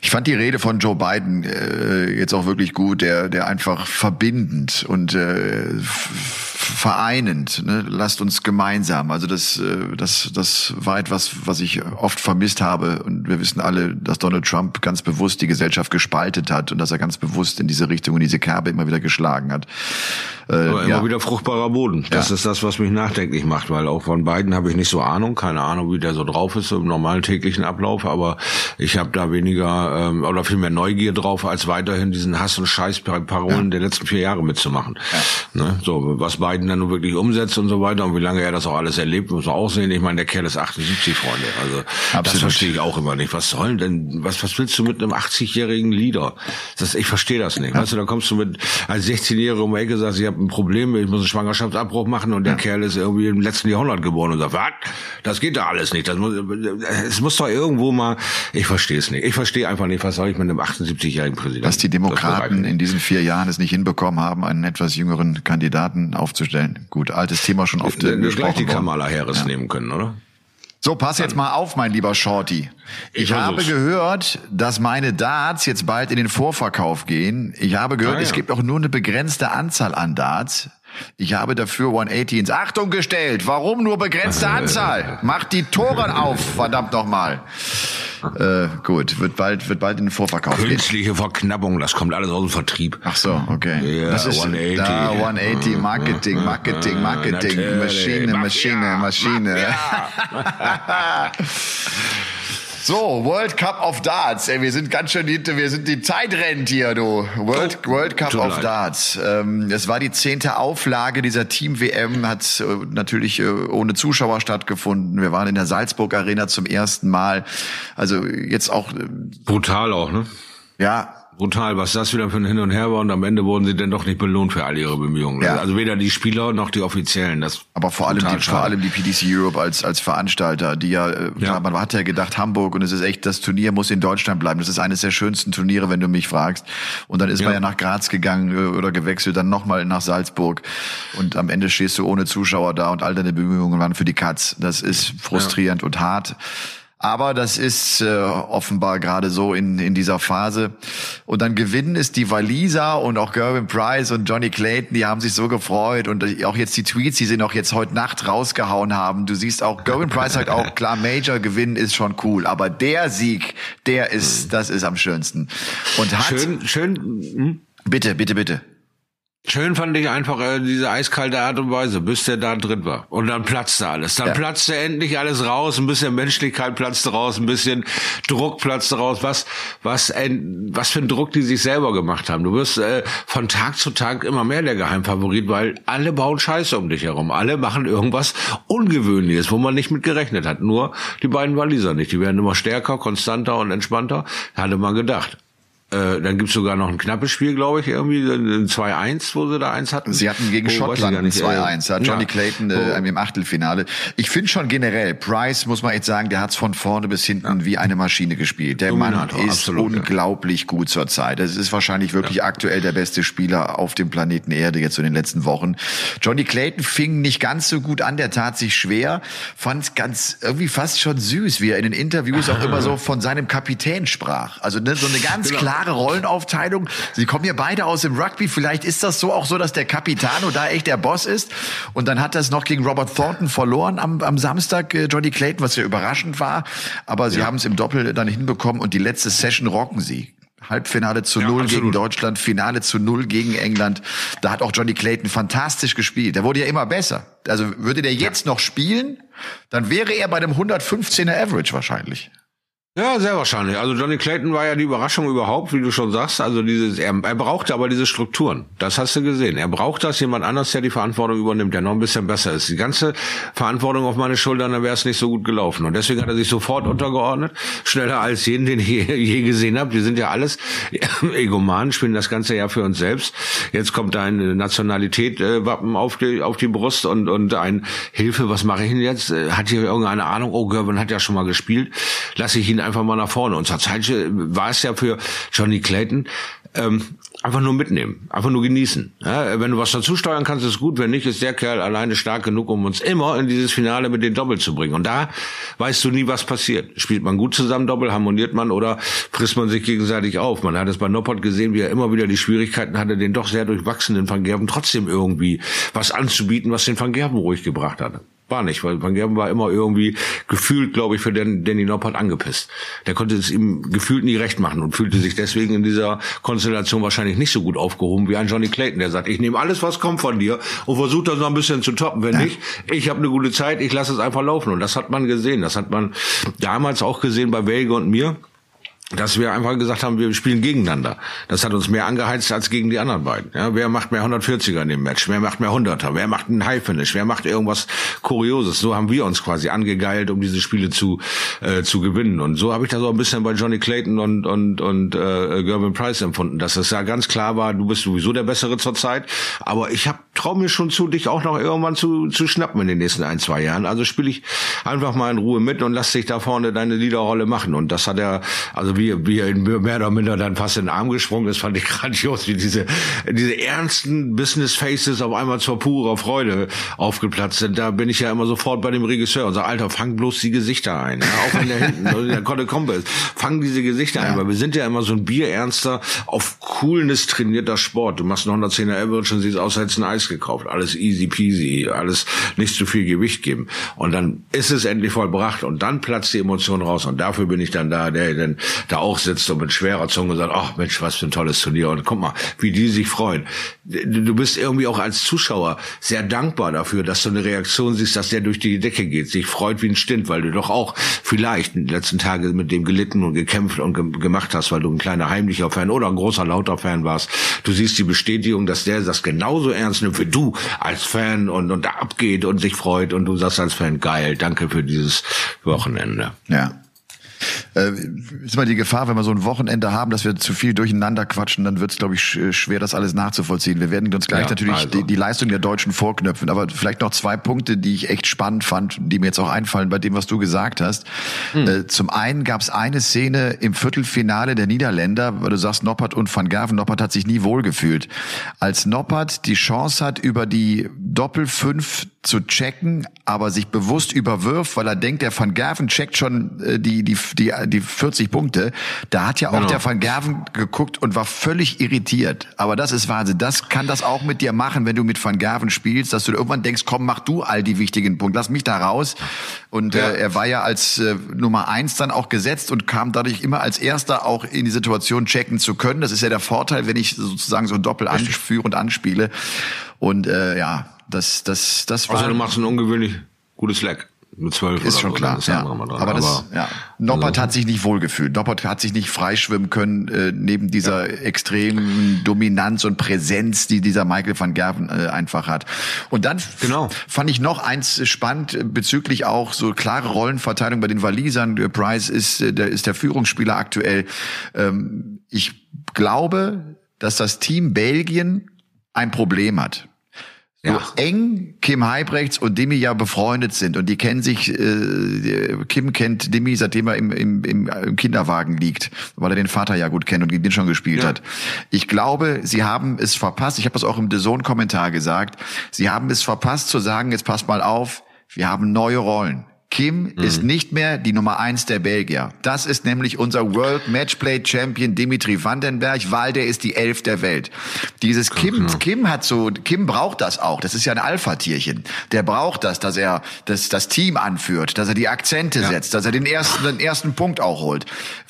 Ich fand die Rede von Joe Biden äh, jetzt auch wirklich gut, der, der einfach verbindend und äh, vereinend, ne? lasst uns gemeinsam. Also das, äh, das, das war etwas, was ich oft vermisst habe. Und wir wissen alle, dass Donald Trump ganz bewusst die Gesellschaft gespaltet hat und dass er ganz bewusst in diese Richtung, in diese Kerbe immer wieder geschlagen hat. Äh, Aber immer ja. wieder fruchtbarer Boden. Das ja. ist das, was mich nachdenklich macht, weil auch von Biden habe ich nicht so Ahnung, keine Ahnung, wie der so drauf ist im normalen täglichen Ablauf. Aber ich habe da weniger ähm, oder viel mehr Neugier drauf, als weiterhin diesen Hass und Scheiß-Parolen ja. der letzten vier Jahre mitzumachen. Ne? So was Biden dann nur wirklich umsetzt und so weiter und wie lange er das auch alles erlebt, muss man auch sehen. Ich meine, der Kerl ist 78, Freunde. Also Absolut. das verstehe ich auch immer nicht. Was soll denn, was, was willst du mit einem 80-jährigen Leader? Das, ich verstehe das nicht. Ja. Weißt du, dann kommst du mit als 16-Jähriger um die Ecke, sagst, ich habe ein Problem, ich muss einen Schwangerschaftsabbruch machen und der ja. Kerl ist irgendwie im letzten Jahrhundert geboren und sagt, was? Das geht da alles nicht. Das muss, es muss doch irgendwo mal, ich verstehe es nicht. Ich verstehe einfach nicht, was soll ich mit einem 78-jährigen Präsidenten? Dass die Demokraten in diesen vier Jahren es nicht hinbekommen haben, einen etwas jüngeren Kandidaten aufzustellen. Gut, altes Thema schon oft äh, Wir gleich die Kamala Harris ja. nehmen können, oder? So, pass jetzt mal auf, mein lieber Shorty. Ich, ich habe gehört, dass meine Darts jetzt bald in den Vorverkauf gehen. Ich habe gehört, ah, ja. es gibt auch nur eine begrenzte Anzahl an Darts. Ich habe dafür 180 ins Achtung gestellt. Warum nur begrenzte (laughs) Anzahl? Macht die Toren auf, verdammt nochmal. Äh, gut, wird bald, wird bald in den Vorverkauf Künstliche gehen. Verknappung, das kommt alles aus dem Vertrieb. Ach so, okay. Yeah, das ist 180. Da 180 Marketing, Marketing, Marketing, Maschine, Maschine, Maschine. (laughs) (laughs) So, World Cup of Darts. Ey, wir sind ganz schön hinter, wir sind die Zeit rennt hier, du. World, oh, World Cup of leid. Darts. Ähm, es war die zehnte Auflage dieser Team WM, hat äh, natürlich äh, ohne Zuschauer stattgefunden. Wir waren in der Salzburg Arena zum ersten Mal. Also jetzt auch. Äh, Brutal auch, ne? Ja, brutal, was das wieder für ein Hin und Her war und am Ende wurden sie denn doch nicht belohnt für all ihre Bemühungen. Ja. Also weder die Spieler noch die Offiziellen. Das Aber vor allem, die, vor allem die PDC Europe als, als Veranstalter, die ja, äh, ja, man hat ja gedacht, Hamburg und es ist echt, das Turnier muss in Deutschland bleiben. Das ist eines der schönsten Turniere, wenn du mich fragst. Und dann ist ja. man ja nach Graz gegangen äh, oder gewechselt, dann nochmal nach Salzburg und am Ende stehst du ohne Zuschauer da und all deine Bemühungen waren für die Katz. Das ist frustrierend und hart. Aber das ist äh, offenbar gerade so in, in dieser Phase. Und dann gewinnen es die Waliser und auch Gervin Price und Johnny Clayton, die haben sich so gefreut. Und auch jetzt die Tweets, die sie noch jetzt heute Nacht rausgehauen haben. Du siehst auch, Gervin Price sagt auch, klar, Major gewinnen ist schon cool. Aber der Sieg, der ist, das ist am schönsten. Und hat, schön, schön. Hm? Bitte, bitte, bitte. Schön fand ich einfach äh, diese eiskalte Art und Weise, bis der da drin war. Und dann platzte alles. Dann ja. platzte endlich alles raus, ein bisschen Menschlichkeit platzte raus, ein bisschen Druck platzte raus. Was, was, ein, was für ein Druck die sich selber gemacht haben. Du wirst äh, von Tag zu Tag immer mehr der Geheimfavorit, weil alle bauen Scheiße um dich herum. Alle machen irgendwas Ungewöhnliches, wo man nicht mit gerechnet hat. Nur die beiden Waliser nicht. Die werden immer stärker, konstanter und entspannter. Hatte man gedacht. Äh, dann gibt's sogar noch ein knappes Spiel, glaube ich, irgendwie ein 2-1, wo sie da eins hatten. Sie hatten gegen oh, Schottland ein 2-1, äh, Johnny ja. Clayton äh, oh. im Achtelfinale. Ich finde schon generell, Price, muss man echt sagen, der hat's von vorne bis hinten ja. wie eine Maschine gespielt. Der Dominator, Mann ist absolut, unglaublich ja. gut zur Zeit. Es ist wahrscheinlich wirklich aktuell der beste Spieler auf dem Planeten Erde jetzt in den letzten Wochen. Johnny Clayton fing nicht ganz so gut an, der tat sich schwer, fand ganz irgendwie fast schon süß, wie er in den Interviews auch immer so (laughs) von seinem Kapitän sprach. Also ne, so eine ganz genau. klare klare Rollenaufteilung. Sie kommen ja beide aus dem Rugby. Vielleicht ist das so auch so, dass der Capitano da echt der Boss ist. Und dann hat das noch gegen Robert Thornton verloren am, am Samstag, äh, Johnny Clayton, was ja überraschend war. Aber sie ja. haben es im Doppel dann hinbekommen und die letzte Session rocken sie. Halbfinale zu null ja, gegen Deutschland, Finale zu null gegen England. Da hat auch Johnny Clayton fantastisch gespielt. Der wurde ja immer besser. Also würde der jetzt ja. noch spielen, dann wäre er bei dem 115er Average wahrscheinlich. Ja, sehr wahrscheinlich. Also Johnny Clayton war ja die Überraschung überhaupt, wie du schon sagst. Also dieses, er, er brauchte aber diese Strukturen. Das hast du gesehen. Er braucht das, jemand anders, der die Verantwortung übernimmt, der noch ein bisschen besser ist. Die ganze Verantwortung auf meine Schultern, dann wäre es nicht so gut gelaufen. Und deswegen hat er sich sofort untergeordnet, schneller als jeden, den ich je, je gesehen habe. Wir sind ja alles (laughs) Egomanen, spielen das ganze ja für uns selbst. Jetzt kommt ein Nationalität-Wappen auf die, auf die Brust und, und ein Hilfe, was mache ich denn jetzt? Hat hier irgendeine Ahnung? Oh, Gervin hat ja schon mal gespielt. Lass ich ihn einfach mal nach vorne. Und zur Zeit war es ja für Johnny Clayton ähm, einfach nur mitnehmen, einfach nur genießen. Ja, wenn du was dazu steuern kannst, ist gut. Wenn nicht, ist der Kerl alleine stark genug, um uns immer in dieses Finale mit den Doppel zu bringen. Und da weißt du nie, was passiert. Spielt man gut zusammen Doppel, harmoniert man oder frisst man sich gegenseitig auf. Man hat es bei Noppert gesehen, wie er immer wieder die Schwierigkeiten hatte, den doch sehr durchwachsenen Van Gerben trotzdem irgendwie was anzubieten, was den Van Gerben ruhig gebracht hat. War nicht, weil Van Gerben war immer irgendwie gefühlt, glaube ich, für den Danny Noppert angepisst. Der konnte es ihm gefühlt nie recht machen und fühlte sich deswegen in dieser Konstellation wahrscheinlich nicht so gut aufgehoben wie ein Johnny Clayton, der sagt, ich nehme alles, was kommt von dir und versuche das noch ein bisschen zu toppen. Wenn nicht, ich habe eine gute Zeit, ich lasse es einfach laufen. Und das hat man gesehen. Das hat man damals auch gesehen bei Welge und mir dass wir einfach gesagt haben, wir spielen gegeneinander. Das hat uns mehr angeheizt als gegen die anderen beiden. Ja, wer macht mehr 140er in dem Match? Wer macht mehr 100er? Wer macht einen High Finish? Wer macht irgendwas Kurioses? So haben wir uns quasi angegeilt, um diese Spiele zu äh, zu gewinnen. Und so habe ich das auch ein bisschen bei Johnny Clayton und und und äh, Gervin Price empfunden, dass es ja ganz klar war, du bist sowieso der bessere zur Zeit. Aber ich habe trau mir schon zu, dich auch noch irgendwann zu zu schnappen in den nächsten ein zwei Jahren. Also spiele ich einfach mal in Ruhe mit und lass dich da vorne deine Liederrolle machen. Und das hat er also wie, wie er mehr oder minder dann fast in den Arm gesprungen ist, fand ich (laughs) grandios, wie diese, diese ernsten Business Faces auf einmal zur purer Freude aufgeplatzt sind. Da bin ich ja immer sofort bei dem Regisseur und sage, Alter, fang bloß die Gesichter ein. Ja, auch wenn der hinten in (laughs) der Kotte Kompe ist. Fang diese Gesichter ja. ein, weil wir sind ja immer so ein bierernster, auf Coolness trainierter Sport. Du machst einen 110er Average und siehst aus, als ein Eis gekauft. Alles easy peasy, alles nicht zu viel Gewicht geben. Und dann ist es endlich vollbracht und dann platzt die Emotion raus. Und dafür bin ich dann da, der dann da auch sitzt und mit schwerer Zunge sagt, ach Mensch, was für ein tolles Turnier und guck mal, wie die sich freuen. Du bist irgendwie auch als Zuschauer sehr dankbar dafür, dass du eine Reaktion siehst, dass der durch die Decke geht, sich freut wie ein Stint, weil du doch auch vielleicht in den letzten Tagen mit dem gelitten und gekämpft und ge gemacht hast, weil du ein kleiner heimlicher Fan oder ein großer lauter Fan warst. Du siehst die Bestätigung, dass der das genauso ernst nimmt wie du als Fan und, und abgeht und sich freut und du sagst als Fan, geil, danke für dieses Wochenende. Ja. Äh, ist mal die Gefahr, wenn wir so ein Wochenende haben, dass wir zu viel durcheinander quatschen, dann wird es, glaube ich, schwer, das alles nachzuvollziehen. Wir werden uns gleich ja, natürlich also. die, die, Leistung der Deutschen vorknöpfen, aber vielleicht noch zwei Punkte, die ich echt spannend fand, die mir jetzt auch einfallen bei dem, was du gesagt hast. Hm. Äh, zum einen gab es eine Szene im Viertelfinale der Niederländer, weil du sagst, Noppert und Van Gerven, Noppert hat sich nie wohlgefühlt. Als Noppert die Chance hat, über die Doppel 5 zu checken, aber sich bewusst überwirft, weil er denkt, der Van Gerven checkt schon äh, die, die, die, die 40 Punkte. Da hat ja auch genau. der Van Gerven geguckt und war völlig irritiert. Aber das ist Wahnsinn. Das kann das auch mit dir machen, wenn du mit Van Gerven spielst, dass du irgendwann denkst, komm, mach du all die wichtigen Punkte, lass mich da raus. Und ja. äh, er war ja als äh, Nummer eins dann auch gesetzt und kam dadurch immer als Erster auch in die Situation checken zu können. Das ist ja der Vorteil, wenn ich sozusagen so doppelt anführe und anspiele. Und äh, ja, das, das, das war. Also du machst ein ungewöhnlich gutes Leck mit zwölf ist schon klar. Ja. Aber das, ja. Noppert also, hat sich nicht wohlgefühlt. Noppert hat sich nicht freischwimmen können äh, neben dieser ja. extremen Dominanz und Präsenz, die dieser Michael van Gerven äh, einfach hat. Und dann genau. fand ich noch eins spannend bezüglich auch so klare Rollenverteilung bei den Walisern. Price ist äh, der ist der Führungsspieler aktuell. Ähm, ich glaube, dass das Team Belgien ein Problem hat so ja. eng Kim Heibrechts und Demi ja befreundet sind und die kennen sich, äh, Kim kennt Demi, seitdem er im, im, im Kinderwagen liegt, weil er den Vater ja gut kennt und den schon gespielt ja. hat. Ich glaube, sie haben es verpasst, ich habe das auch im The Zone-Kommentar gesagt, sie haben es verpasst zu sagen, jetzt passt mal auf, wir haben neue Rollen. Kim mhm. ist nicht mehr die Nummer eins der Belgier. Das ist nämlich unser World Matchplay Champion Dimitri Vandenberg, weil der ist die Elf der Welt. Dieses Kim, ja. Kim hat so, Kim braucht das auch. Das ist ja ein Alpha-Tierchen. Der braucht das, dass er das, das Team anführt, dass er die Akzente ja. setzt, dass er den ersten, den ersten Punkt auch holt.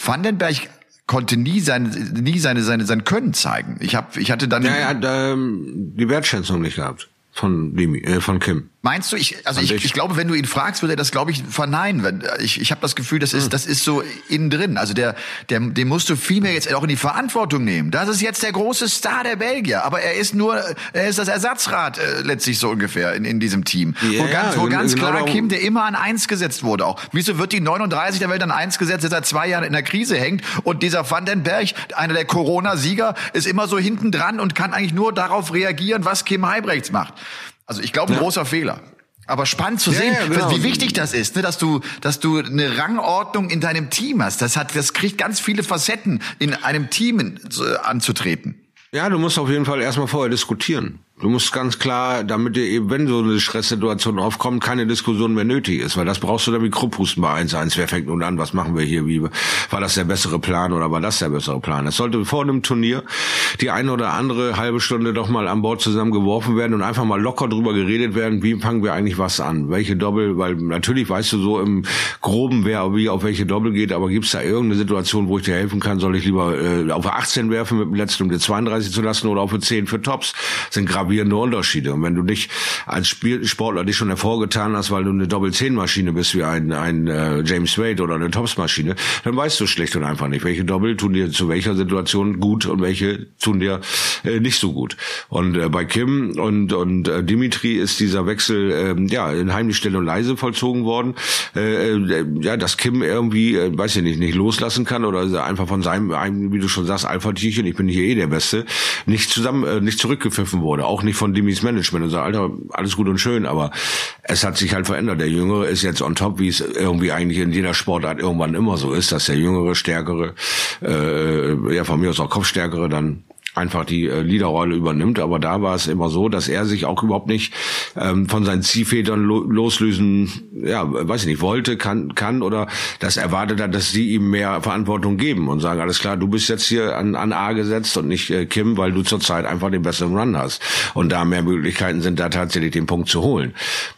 Vandenberg konnte nie sein, nie seine, seine, sein Können zeigen. Ich hab, ich hatte dann. Ja, er hat ähm, die Wertschätzung nicht gehabt von, Demi, äh, von Kim. Meinst du, ich, also ich, ich glaube, wenn du ihn fragst, würde er das, glaube ich, verneinen. Ich ich habe das Gefühl, das ist, hm. das ist so innen drin. Also der, der, den musst du viel mehr jetzt auch in die Verantwortung nehmen. Das ist jetzt der große Star der Belgier, aber er ist nur, er ist das Ersatzrad äh, letztlich so ungefähr in, in diesem Team. Yeah, wo ganz, wo genau ganz klar Kim, der immer an eins gesetzt wurde auch. Wieso wird die 39 der Welt an eins gesetzt, der seit zwei Jahren in der Krise hängt und dieser Van den Berg, einer der Corona-Sieger, ist immer so hinten dran und kann eigentlich nur darauf reagieren, was Kim Heibrechts macht. Also ich glaube, ein ja. großer Fehler. Aber spannend zu sehen, ja, genau. wie wichtig das ist, ne, dass du, dass du eine Rangordnung in deinem Team hast. Das hat, das kriegt ganz viele Facetten, in einem Team anzutreten. Ja, du musst auf jeden Fall erstmal vorher diskutieren. Du musst ganz klar, damit dir eben, wenn so eine Stresssituation aufkommt, keine Diskussion mehr nötig ist, weil das brauchst du dann wie Krupphusten bei 1-1. Wer fängt nun an? Was machen wir hier? Wie, war das der bessere Plan oder war das der bessere Plan? Es sollte vor einem Turnier die eine oder andere halbe Stunde doch mal an Bord zusammen geworfen werden und einfach mal locker drüber geredet werden, wie fangen wir eigentlich was an? Welche Doppel, weil natürlich weißt du so im Groben, wer wie auf welche Doppel geht, aber gibt's da irgendeine Situation, wo ich dir helfen kann? Soll ich lieber äh, auf 18 werfen mit dem letzten, um dir 32 zu lassen oder auf 10 für Tops? Sind gravierende Unterschiede. Und wenn du dich als Spiel Sportler dich schon hervorgetan hast, weil du eine Doppel-10-Maschine bist wie ein, ein äh, James Wade oder eine Tops-Maschine, dann weißt du schlicht und einfach nicht, welche Doppel tun dir zu welcher Situation gut und welche tun dir äh, nicht so gut. Und äh, bei Kim und, und äh, Dimitri ist dieser Wechsel äh, ja in heimlich still und leise vollzogen worden. Äh, äh, ja, dass Kim irgendwie, äh, weiß ich nicht, nicht loslassen kann oder einfach von seinem, wie du schon sagst, Alpha-Tierchen, ich bin hier eh der Beste, nicht zusammen, äh, nicht zurückgepfiffen wurde, auch nicht von Dimis Management und sagt, Alter, alles gut und schön, aber es hat sich halt verändert. Der Jüngere ist jetzt on top, wie es irgendwie eigentlich in jeder Sportart irgendwann immer so ist, dass der Jüngere, Stärkere, äh, ja von mir aus auch Kopfstärkere dann einfach die äh, Leaderrolle übernimmt. Aber da war es immer so, dass er sich auch überhaupt nicht ähm, von seinen Ziehvätern lo loslösen, ja, weiß ich nicht, wollte, kann, kann oder das erwartet hat, dass sie ihm mehr Verantwortung geben und sagen, alles klar, du bist jetzt hier an, an A gesetzt und nicht äh, Kim, weil du zurzeit einfach den besseren Run hast. Und da mehr Möglichkeiten sind, da tatsächlich den Punkt zu holen.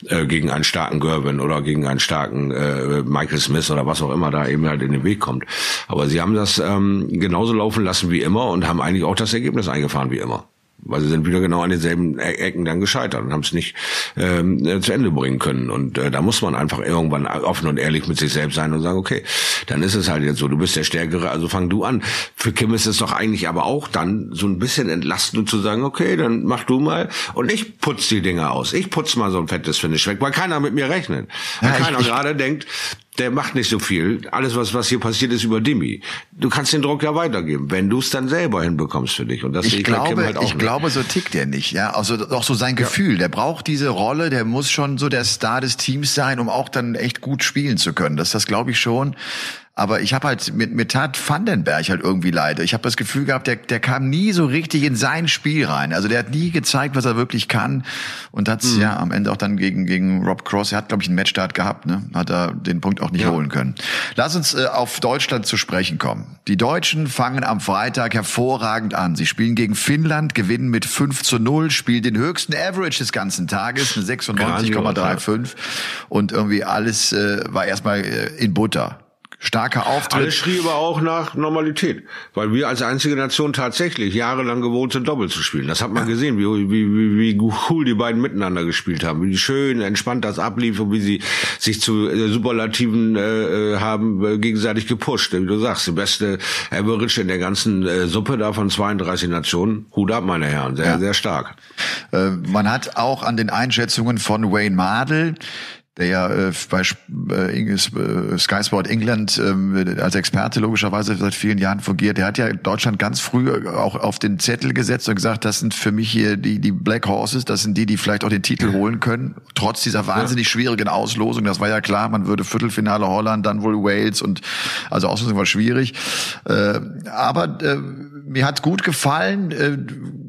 Äh, gegen einen starken Gervin oder gegen einen starken äh, Michael Smith oder was auch immer da eben halt in den Weg kommt. Aber sie haben das ähm, genauso laufen lassen wie immer und haben eigentlich auch das Ergebnis Ergebnis eingefahren wie immer. Weil sie sind wieder genau an denselben e- Ecken dann gescheitert und haben es nicht ähm, äh, zu Ende bringen können. Und äh, da muss man einfach irgendwann offen und ehrlich mit sich selbst sein und sagen, okay, dann ist es halt jetzt so, du bist der Stärkere, also fang du an. Für Kim ist es doch eigentlich aber auch dann so ein bisschen entlastend zu sagen, okay, dann mach du mal und ich putz die Dinger aus. Ich putz mal so ein fettes Finish weg, weil keiner mit mir rechnet. Weil ja, keiner gerade denkt, der macht nicht so viel. Alles, was, was hier passiert, ist über Dimi. Du kannst den Druck ja weitergeben, wenn du es dann selber hinbekommst für dich. Und das ich glaube, halt auch Ich nicht. glaube, so tickt der nicht. Ja, also auch so sein Gefühl. Ja. Der braucht diese Rolle. Der muss schon so der Star des Teams sein, um auch dann echt gut spielen zu können. Das, das glaube ich schon. Aber ich habe halt mit, mit tat Vandenberg halt irgendwie leid. Ich habe das Gefühl gehabt, der, der kam nie so richtig in sein Spiel rein. Also der hat nie gezeigt, was er wirklich kann. Und hat mhm. ja am Ende auch dann gegen, gegen Rob Cross, er hat, glaube ich, einen Matchstart gehabt, ne? Hat er den Punkt auch nicht ja. holen können. Lass uns äh, auf Deutschland zu sprechen kommen. Die Deutschen fangen am Freitag hervorragend an. Sie spielen gegen Finnland, gewinnen mit 5 zu 0, spielen den höchsten Average des ganzen Tages, eine 96,35. Und irgendwie alles äh, war erstmal äh, in Butter starker Auftritt. Alles schrie aber auch nach Normalität, weil wir als einzige Nation tatsächlich jahrelang gewohnt sind, Doppel zu spielen. Das hat man gesehen, wie, wie, wie, wie cool die beiden miteinander gespielt haben, wie schön entspannt das ablief und wie sie sich zu äh, Superlativen äh, äh, haben äh, gegenseitig gepusht. Wie du sagst, die beste Average in der ganzen äh, Suppe da von 32 Nationen. Hut ab, meine Herren, sehr, ja. sehr stark. Äh, man hat auch an den Einschätzungen von Wayne Mardell der ja äh, bei äh, äh, Sky Sport England äh, als Experte logischerweise seit vielen Jahren fungiert. Der hat ja Deutschland ganz früh auch auf den Zettel gesetzt und gesagt, das sind für mich hier die, die Black Horses, das sind die, die vielleicht auch den Titel holen können, trotz dieser wahnsinnig schwierigen Auslosung. Das war ja klar, man würde Viertelfinale Holland, dann wohl Wales und also Auslosung war schwierig. Äh, aber äh, mir hat's gut gefallen. Äh,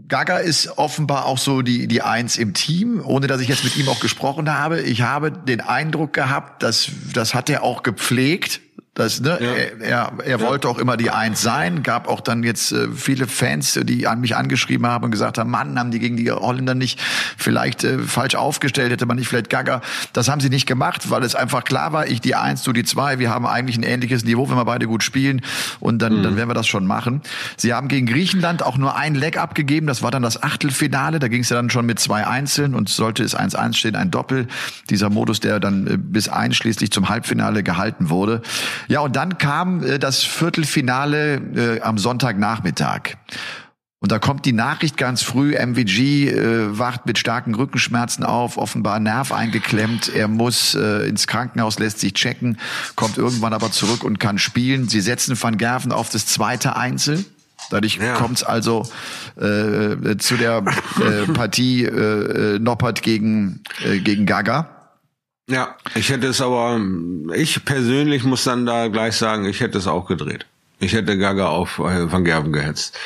Gaga ist offenbar auch so die, die Eins im Team, ohne dass ich jetzt mit ihm auch gesprochen habe. Ich habe den Eindruck gehabt, dass das hat er auch gepflegt das, ne, ja. Er, er, ja. wollte auch immer die Eins sein. Gab auch dann jetzt äh, viele Fans, die an mich angeschrieben haben und gesagt haben, Mann, haben die gegen die Holländer nicht vielleicht äh, falsch aufgestellt, hätte man nicht vielleicht Gaga. Das haben sie nicht gemacht, weil es einfach klar war, ich die Eins, du die Zwei. Wir haben eigentlich ein ähnliches Niveau, wenn wir beide gut spielen. Und dann, mhm. dann werden wir das schon machen. Sie haben gegen Griechenland auch nur ein Leck abgegeben. Das war dann das Achtelfinale. Da ging es ja dann schon mit zwei Einzeln und sollte es 1-1 stehen, ein Doppel. Dieser Modus, der dann äh, bis einschließlich zum Halbfinale gehalten wurde. Ja, und dann kam äh, das Viertelfinale äh, am Sonntagnachmittag. Und da kommt die Nachricht ganz früh, MVG äh, wacht mit starken Rückenschmerzen auf, offenbar Nerv eingeklemmt, er muss äh, ins Krankenhaus, lässt sich checken, kommt irgendwann aber zurück und kann spielen. Sie setzen Van Gerven auf das zweite Einzel. Dadurch ja. kommt es also äh, zu der äh, Partie äh, Noppert gegen, äh, gegen Gaga. Ja, ich hätte es aber, ich persönlich muss dann da gleich sagen, ich hätte es auch gedreht. Ich hätte Gaga auf äh, Van Gerben gehetzt.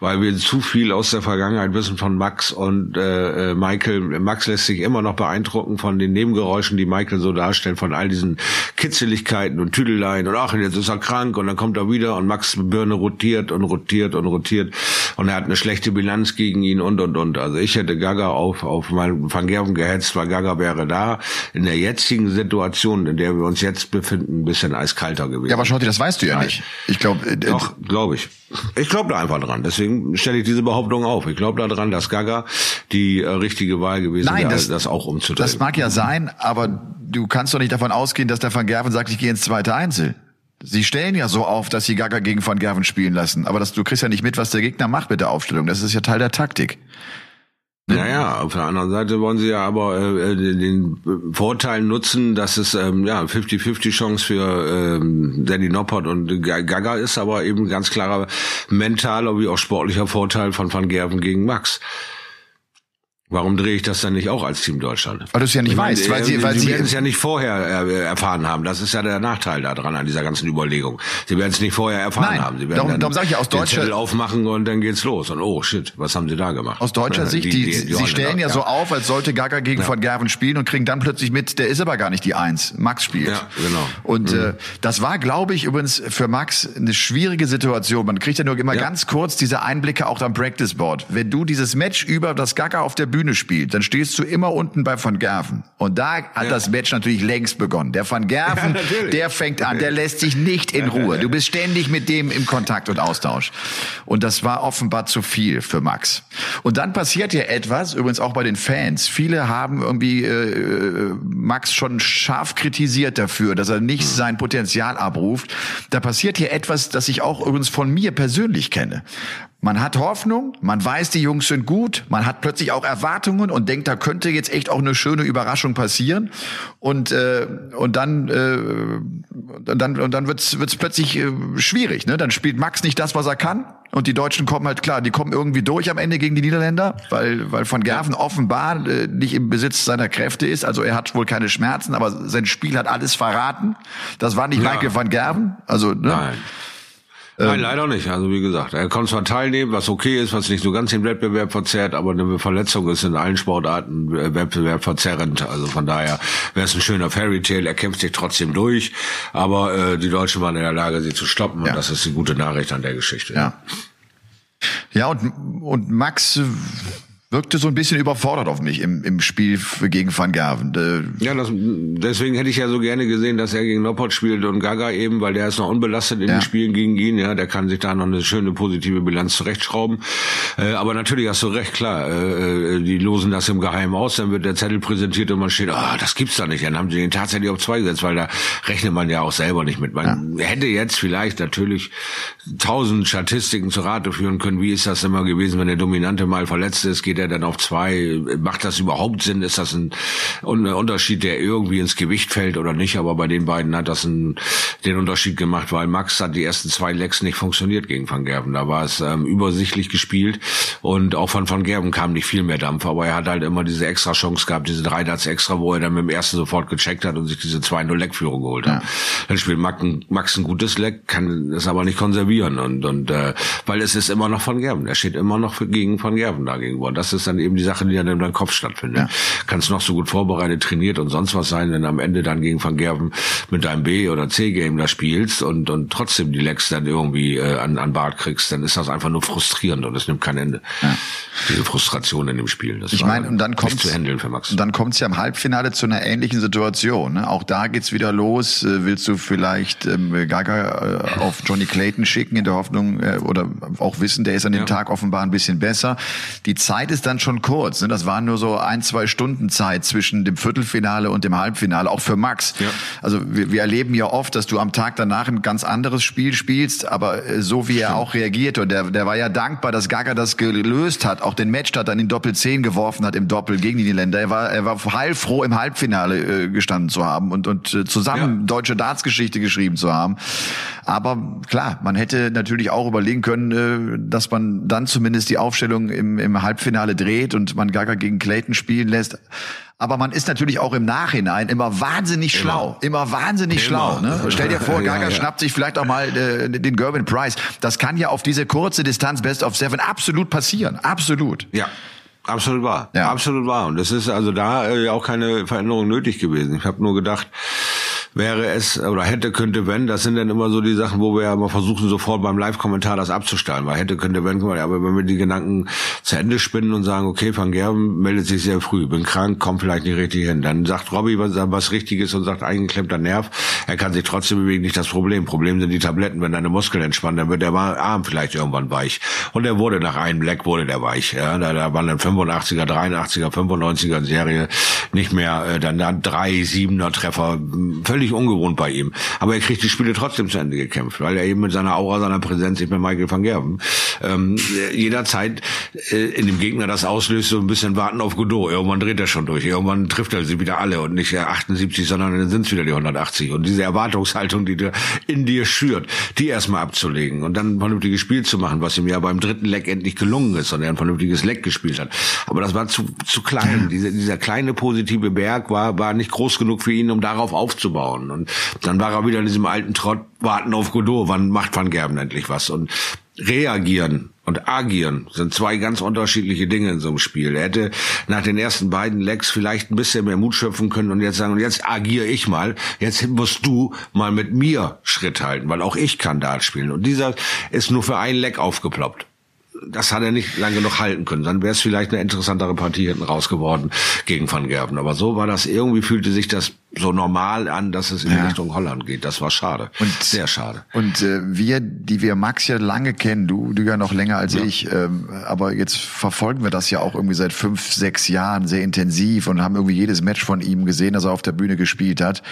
Weil wir zu viel aus der Vergangenheit wissen von Max und äh, äh, Michael. Max lässt sich immer noch beeindrucken von den Nebengeräuschen, die Michael so darstellt, von all diesen Kitzeligkeiten und Tüdeleien und ach, jetzt ist er krank und dann kommt er wieder und Max Birne rotiert und rotiert und rotiert und er hat eine schlechte Bilanz gegen ihn und und und. Also ich hätte Gaga auf auf mein Van Gerven gehetzt, weil Gaga wäre da in der jetzigen Situation, in der wir uns jetzt befinden, ein bisschen eiskalter gewesen. Ja, aber Schotti, das weißt du ja Nein. nicht. Ich glaube, äh, doch, glaube ich. Ich glaube da einfach dran. Deswegen stelle ich diese Behauptung auf. Ich glaube daran, dass Gaga die äh, richtige Wahl gewesen Nein, wäre, das, das auch umzudrehen. Das mag ja sein, aber du kannst doch nicht davon ausgehen, dass der Van Gerven sagt, ich gehe ins zweite Einzel. Sie stellen ja so auf, dass sie Gaga gegen Van Gerven spielen lassen, aber das, du kriegst ja nicht mit, was der Gegner macht mit der Aufstellung. Das ist ja Teil der Taktik. Naja, auf der anderen Seite wollen sie ja aber äh, den Vorteil nutzen, dass es ähm, ja 50-50 Chance für ähm, Danny Noppert und Gaga ist, aber eben ganz klarer mentaler wie auch sportlicher Vorteil von Van Gerven gegen Max. Warum drehe ich das dann nicht auch als Team Deutschland? Weil du es ja nicht weißt, weil sie, weil sie, sie werden es ja nicht vorher äh, erfahren haben. Das ist ja der Nachteil daran an dieser ganzen Überlegung. Sie werden es nicht vorher erfahren Nein, haben. Sie werden darum, darum sage ich ja aus deutscher aufmachen und dann geht's los. Und oh shit, was haben sie da gemacht? Aus deutscher Sicht, die, die, die sie stellen ja, ja, so auf, als sollte Gaga gegen ja. Van Gerven spielen und kriegen dann plötzlich mit, der ist aber gar nicht die Eins. Max spielt. Ja, genau. Und mhm. äh, das war, glaube ich, übrigens für Max eine schwierige Situation. Man kriegt ja nur immer ganz kurz diese Einblicke auch am Practice Board. Wenn du dieses Match über das Gaga auf der Bühne spielst, dann steht stehst du immer unten bei Van Gerven. Und da hat ja. das Match natürlich längst begonnen. Der Van Gerven, (laughs) ja, der fängt an, der lässt sich nicht in Ruhe. Du bist ständig mit dem im Kontakt und Austausch. Und das war offenbar zu viel für Max. Und dann passiert ja etwas, übrigens auch bei den Fans. Viele haben irgendwie äh, Max schon scharf kritisiert dafür, dass er nicht hm. sein Potenzial abruft. Da passiert hier etwas, das ich auch übrigens von mir persönlich kenne. Man hat Hoffnung, man weiß, die Jungs sind gut, man hat plötzlich auch Erwartungen und denkt, da könnte jetzt echt auch eine schöne Überraschung passieren. Und äh, und dann äh, und dann und dann wird's wird's plötzlich äh, schwierig. Ne? Dann spielt Max nicht das, was er kann. Und die Deutschen kommen halt klar, die kommen irgendwie durch am Ende gegen die Niederländer, weil weil von Gerven offenbar äh, nicht im Besitz seiner Kräfte ist. Also er hat wohl keine Schmerzen, aber sein Spiel hat alles verraten. Das war nicht ja. Michael van Gerven. Also ne? Nein. Nein, ähm, leider nicht. Also wie gesagt, er kann zwar teilnehmen, was okay ist, was nicht so ganz den Wettbewerb verzerrt, aber eine Verletzung ist in allen Sportarten Wettbewerb verzerrend. Also von daher wäre es ein schöner Fairy Tale. Er kämpft sich trotzdem durch, aber äh, die Deutschen waren in der Lage, sie zu stoppen ja. und das ist die gute Nachricht an der Geschichte. Ja. Ja, und, und Max wirkte so ein bisschen überfordert auf mich im, im Spiel gegen Van Gerven. Äh, ja, das, deswegen hätte ich ja so gerne gesehen, dass er gegen Noppert spielt und Gaga eben, weil der ist noch unbelastet in ja. den Spielen gegen ihn. Ja, der kann sich da noch eine schöne positive Bilanz zurechtschrauben. Äh, aber natürlich hast du recht, klar. Äh, äh, die losen das im Geheimen aus, dann wird der Zettel präsentiert und man steht, ah, oh, das gibt's da nicht. Dann haben sie den tatsächlich auf zwei gesetzt, weil da rechnet man ja auch selber nicht mit. Man ja. hätte jetzt vielleicht natürlich tausend Statistiken zu Rate führen können. Wie ist das immer gewesen, wenn der Dominante mal verletzt ist, geht er dann auf zwei? Macht das überhaupt Sinn? Ist das ein, ein Unterschied, der irgendwie ins Gewicht fällt oder nicht? Aber bei den beiden hat das einen, den Unterschied gemacht, weil Max hat die ersten zwei Lecks nicht funktioniert gegen Van Gerven. Da war es ähm, übersichtlich gespielt und auch von Van Gerven kam nicht viel mehr Dampf, aber er hat halt immer diese extra Chance gehabt, diese drei Darts extra, wo er dann mit dem ersten sofort gecheckt hat und sich diese 2-0 Leckführung geholt hat. Ja. Dann spielt Max ein, Max ein gutes Leck, kann es aber nicht konservieren und, und äh, weil es ist immer noch Van Gerven. Er steht immer noch für, gegen Van Gerven da gegenüber. Das ist dann eben die Sache, die dann in deinem Kopf stattfindet. Ja. Kannst noch so gut vorbereitet, trainiert und sonst was sein, wenn am Ende dann gegen Van Gerven mit deinem B- oder C-Game da spielst und, und trotzdem die Lecks dann irgendwie äh, an, an Bart kriegst, dann ist das einfach nur frustrierend und es nimmt kein Ende. Ja. Diese Frustration in dem Spiel. Das ich meine, und dann kommt zu handeln für Max. Und dann kommt es ja im Halbfinale zu einer ähnlichen Situation. Ne? Auch da geht's wieder los. Äh, willst du vielleicht ähm, Gaga äh, auf Johnny Clayton schicken in der Hoffnung äh, oder auch wissen, der ist an dem ja. Tag offenbar ein bisschen besser. Die Zeit ist dann schon kurz. Ne? Das waren nur so ein, zwei Stunden Zeit zwischen dem Viertelfinale und dem Halbfinale, auch für Max. Ja. Also wir, wir erleben ja oft, dass du am Tag danach ein ganz anderes Spiel spielst, aber äh, so wie er auch reagiert und der, der war ja dankbar, dass Gaga das gelöst hat, auch den Matchstart dann in Doppel 10 geworfen hat im Doppel gegen die Niederländer. Er war, er war heilfroh im Halbfinale äh, gestanden zu haben und, und äh, zusammen ja. deutsche Dartsgeschichte geschrieben zu haben. Aber klar, man hätte natürlich auch überlegen können, äh, dass man dann zumindest die Aufstellung im, im Halbfinale dreht und man Gaga gegen Clayton spielen lässt. Aber man ist natürlich auch im Nachhinein immer wahnsinnig immer. schlau. Immer wahnsinnig immer. schlau. Ne? Stell dir vor, (laughs) Gaga ja, ja. schnappt sich vielleicht auch mal äh, den Gervin Price. Das kann ja auf diese kurze Distanz Best of Seven absolut passieren. Absolut. Ja. Absolut wahr. Ja. Absolut wahr. Und es ist also da äh, auch keine Veränderung nötig gewesen. Ich habe nur gedacht, wäre es oder hätte, könnte, wenn, das sind dann immer so die Sachen, wo wir ja immer versuchen, sofort beim Live-Kommentar das abzustellen, weil hätte, könnte, wenn, aber wenn wir die Gedanken zu Ende spinnen und sagen, okay, Van Gerben meldet sich sehr früh, bin krank, kommt vielleicht nicht richtig hin, dann sagt Robby was, was Richtiges und sagt, eingeklemmter Nerv, er kann sich trotzdem bewegen, nicht das Problem. Problem sind die Tabletten, wenn deine Muskeln entspannen, dann wird der Arm vielleicht irgendwann weich. Und er wurde nach einem Leck wurde der weich, ja, da, da waren dann 85er, 83er, 95er Serie nicht mehr, äh, dann, dann drei, siebener Treffer, völlig völlig ungewohnt bei ihm. Aber er kriegt die Spiele trotzdem zu Ende gekämpft, weil er eben mit seiner Aura, seiner Präsenz, ich bin Michael van Gerben, ähm, jederzeit äh, in dem Gegner das auslöst, so ein bisschen warten auf Godot. Irgendwann dreht er schon durch. Irgendwann trifft er sie wieder alle und nicht 78, sondern dann sind es wieder die 180. Und diese Erwartungshaltung, die dir in dir schürt, die erstmal abzulegen und dann ein vernünftiges Spiel zu machen, was ihm ja beim dritten Leck endlich gelungen ist und er ein vernünftiges Leck gespielt hat. Aber das war zu, zu klein. Diese, dieser kleine positive Berg war, war nicht groß genug für ihn, um darauf aufzubauen bauen. Und dann war er wieder in diesem alten Trott, warten auf Godot, wann macht Van Gerben endlich was? Und reagieren und agieren sind zwei ganz unterschiedliche Dinge in so einem Spiel. Er hätte nach den ersten beiden Lecks vielleicht ein bisschen mehr Mut schöpfen können und jetzt sagen, und jetzt agiere ich mal, jetzt musst du mal mit mir Schritt halten, weil auch ich kann Dart spielen. Und dieser ist nur für ein Leck aufgeploppt das hat er nicht lange genug halten können. Dann wäre es vielleicht eine interessantere Partie hinten raus geworden gegen Van Gerven. Aber so war das, irgendwie fühlte sich das so normal an, dass es in ja. Richtung Holland geht. Das war schade. Und, Sehr schade. Und äh, wir, die wir Max ja lange kennen, du, du ja noch länger als ja. ich, ähm, aber jetzt verfolgen wir das ja auch irgendwie seit fünf, sechs Jahren sehr intensiv und haben irgendwie jedes Match von ihm gesehen, das er auf der Bühne gespielt hat.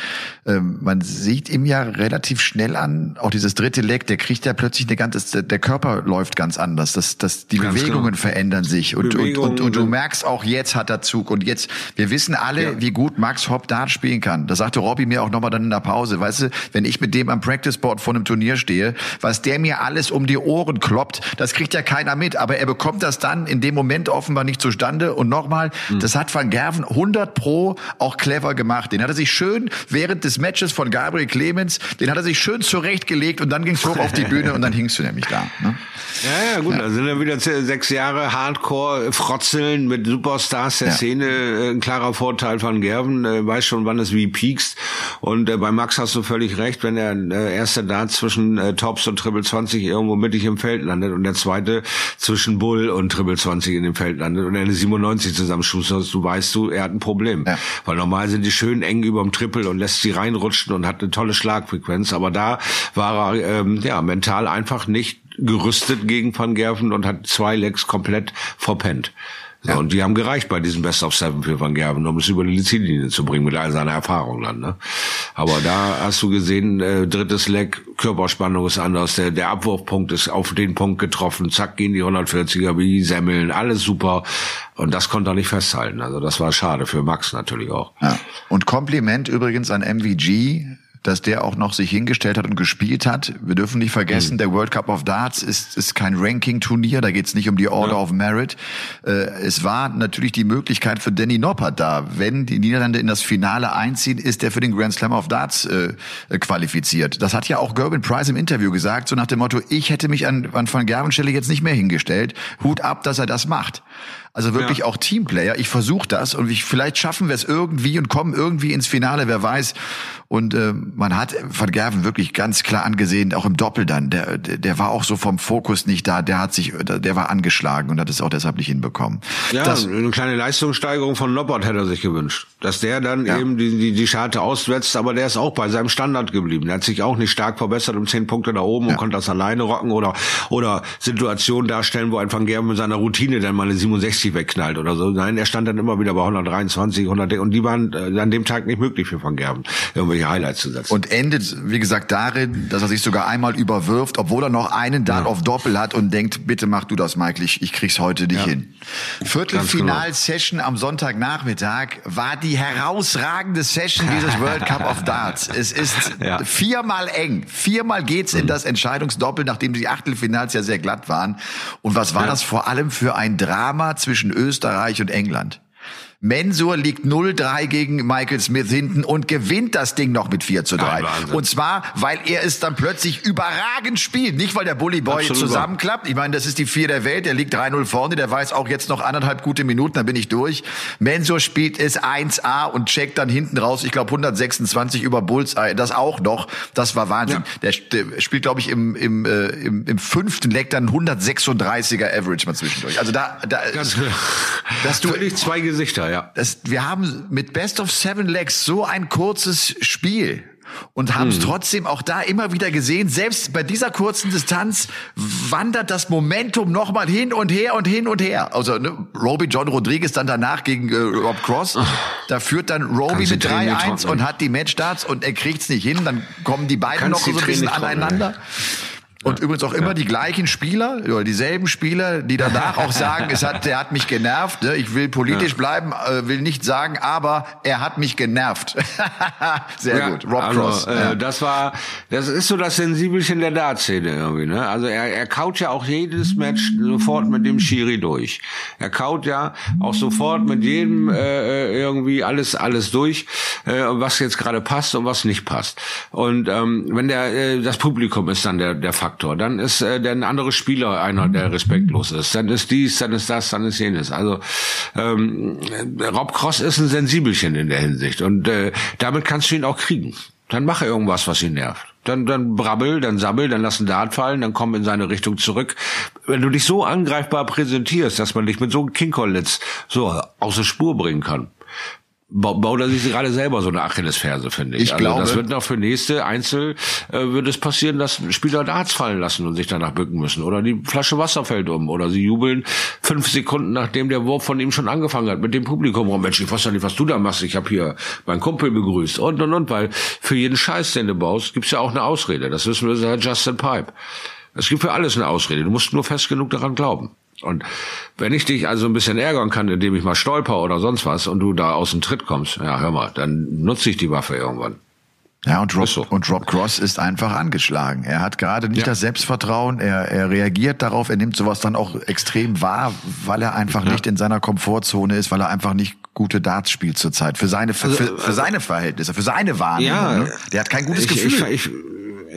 Ähm, man sieht ihm ja relativ schnell an, auch dieses dritte Leg, der kriegt ja plötzlich eine ganze, der Körper läuft ganz anders, das, das, die ganz Bewegungen genau. verändern sich und, Bewegungen, und, und, und, du merkst auch jetzt hat er Zug und jetzt, wir wissen alle, ja. wie gut Max Hopp Dart spielen kann kann. Das sagte Robby mir auch nochmal dann in der Pause. Weißt du, wenn ich mit dem am Practice Board vor einem Turnier stehe, was der mir alles um die Ohren kloppt, das kriegt ja keiner mit. Aber er bekommt das dann in dem Moment offenbar nicht zustande. Und nochmal, mhm. das hat Van Gerven 100 pro auch clever gemacht. Den hat er sich schön während des Matches von Gabriel Clemens, den hat er sich schön zurechtgelegt und dann ging es hoch auf die Bühne und dann hingst du nämlich da. Ne? Ja, ja, gut, ja. da sind dann wieder sechs Jahre Hardcore, Frotzeln mit Superstars der ja. Szene, äh, ein klarer Vorteil von Gerven, äh, weiß schon, wann es wie piekst. Und äh, bei Max hast du völlig recht, wenn der äh, erste da zwischen äh, Tops und Triple 20 irgendwo mittig im Feld landet und der zweite zwischen Bull und Triple 20 in dem Feld landet und er eine 97 zusammenschustert, du weißt du, er hat ein Problem. Ja. Weil normal sind die schön eng überm Triple und lässt sie reinrutschen und hat eine tolle Schlagfrequenz. Aber da war er ähm, ja mental einfach nicht gerüstet gegen Van Gerven und hat zwei Legs komplett verpennt. Ja. Und die haben gereicht bei diesem Best of Seven für Van Gerven, um es über die Ziellinie zu bringen mit all seiner Erfahrung dann. Ne? Aber da hast du gesehen, äh, drittes Leck, Körperspannung ist anders, der, der Abwurfpunkt ist auf den Punkt getroffen, zack, gehen die 140er wie Semmeln, alles super. Und das konnte er nicht festhalten. Also das war schade für Max natürlich auch. Ja. Und Kompliment übrigens an MVG, dass der auch noch sich hingestellt hat und gespielt hat. Wir dürfen nicht vergessen, mhm. der World Cup of Darts ist, ist kein Ranking-Turnier, da geht es nicht um die Order ja. of Merit. Äh, es war natürlich die Möglichkeit für Danny Noppert da. Wenn die Niederlande in das Finale einziehen, ist er für den Grand Slam of Darts äh, qualifiziert. Das hat ja auch Gerben Price im Interview gesagt, so nach dem Motto, ich hätte mich an, an Van Gerven Stelle jetzt nicht mehr hingestellt. Hut ab, dass er das macht. Also wirklich ja. auch Teamplayer. Ich versuche das und ich, vielleicht schaffen wir es irgendwie und kommen irgendwie ins Finale, wer weiß. Und äh, man hat Van Gerven wirklich ganz klar angesehen, auch im Doppel dann. Der, der war auch so vom Fokus nicht da. Der hat sich, der war angeschlagen und hat es auch deshalb nicht hinbekommen. Ja, das, eine kleine Leistungssteigerung von Loppert hätte er sich gewünscht. Dass der dann ja. eben die, die, die Scharte auswetzt, aber der ist auch bei seinem Standard geblieben. Der hat sich auch nicht stark verbessert um zehn Punkte da oben ja. und konnte das alleine rocken oder, oder Situationen darstellen, wo ein Van Gerven mit seiner Routine dann mal eine 67 160 wegknallt oder so. Nein, er stand dann immer wieder bei 123, 100 und die waren äh, an dem Tag nicht möglich für Van Gerben, irgendwelche Highlights zu setzen. Und endet, wie gesagt, darin, dass er sich sogar einmal überwirft, obwohl er noch einen Dart ja. auf Doppel hat und denkt, bitte mach du das, Michael, ich, ich krieg's heute nicht ja. hin. Viertelfinal-Session am Sonntagnachmittag war die herausragende Session dieses (laughs) World Cup of Darts. Es ist ja. viermal eng. Viermal geht's in mhm. das Entscheidungsdoppel, nachdem die Achtelfinals ja sehr glatt waren. Und was war das vor allem für ein Drama zwischen Österreich und England? Mensur liegt 0-3 gegen Michael Smith hinten und gewinnt das Ding noch mit 4 zu 3. und zwar, weil er es dann plötzlich überragend spielt. Nicht, weil der Bully Boy Absolut. zusammenklappt. Ich meine, das ist die Vier der Welt. Der liegt 3-0 vorne. Der weiß auch jetzt noch anderthalb gute Minuten, dann bin ich durch. Mensur spielt es 1A und checkt dann hinten raus, ich glaube 126 über Bullseye. Das auch noch. Das war Wahnsinn. Ja. Der, der, spielt, glaube ich, im, im, äh, im, im fünften Leck dann 136er Average mal zwischendurch. Also da, da Ganz, dass (laughs) du völlig zwei Gesichter ja. Das, wir haben mit Best of Seven Legs so ein kurzes Spiel und haben es hm. trotzdem auch da immer wieder gesehen. Selbst bei dieser kurzen Distanz wandert das Momentum nochmal hin und her und hin und her. Also ne, Roby John Rodriguez dann danach gegen äh, Rob Cross. Da führt dann Roby mit 3-1 und hat die Matchstarts und er kriegt's nicht hin. Dann kommen die beiden Kannst noch so ein bisschen aneinander. Trocken, und ja, übrigens auch immer ja. die gleichen Spieler oder dieselben Spieler, die danach auch sagen, es hat, der hat mich genervt. Ne? Ich will politisch ja. bleiben, äh, will nicht sagen, aber er hat mich genervt. (laughs) Sehr gut, Rob also, Cross. Äh, das war, das ist so das Sensibelchen der Dartszene irgendwie. Ne? Also er, er kaut ja auch jedes Match sofort mit dem Schiri durch. Er kaut ja auch sofort mit jedem äh, irgendwie alles alles durch, äh, was jetzt gerade passt und was nicht passt. Und ähm, wenn der äh, das Publikum ist dann der der Faktor Faktor. Dann ist äh, der ein anderer Spieler einer, der respektlos ist. Dann ist dies, dann ist das, dann ist jenes. Also ähm, Rob Cross ist ein Sensibelchen in der Hinsicht und äh, damit kannst du ihn auch kriegen. Dann mache irgendwas, was ihn nervt. Dann, dann brabbel, dann sabbel, dann lass einen Dart fallen, dann komm in seine Richtung zurück. Wenn du dich so angreifbar präsentierst, dass man dich mit so einem Kinkollitz so aus der Spur bringen kann, baut er sich gerade selber so eine Achillesferse, finde ich. ich also glaube, das wird noch für nächste Einzel äh, wird es passieren, dass Spieler Darts fallen lassen und sich danach bücken müssen. Oder die Flasche Wasser fällt um. Oder sie jubeln fünf Sekunden, nachdem der Wurf von ihm schon angefangen hat, mit dem Publikum. Oh Mensch, ich weiß ja nicht, was du da machst. Ich habe hier meinen Kumpel begrüßt. Und, und, und. Weil für jeden Scheiß, den du baust, gibt's ja auch eine Ausrede. Das wissen wir seit Justin Pipe. Es gibt für alles eine Ausrede. Du musst nur fest genug daran glauben. Und wenn ich dich also ein bisschen ärgern kann, indem ich mal stolper oder sonst was und du da aus dem Tritt kommst, ja, hör mal, dann nutze ich die Waffe irgendwann. Ja, und Rob, so. und Rob Cross ist einfach angeschlagen. Er hat gerade nicht ja. das Selbstvertrauen, er, er reagiert darauf, er nimmt sowas dann auch extrem wahr, weil er einfach ja. nicht in seiner Komfortzone ist, weil er einfach nicht gute Darts spielt zurzeit. Für seine, für, also, für, für seine Verhältnisse, für seine Wahrnehmung. Ja, ne? Der hat kein gutes ich, Gefühl. Ich, ich,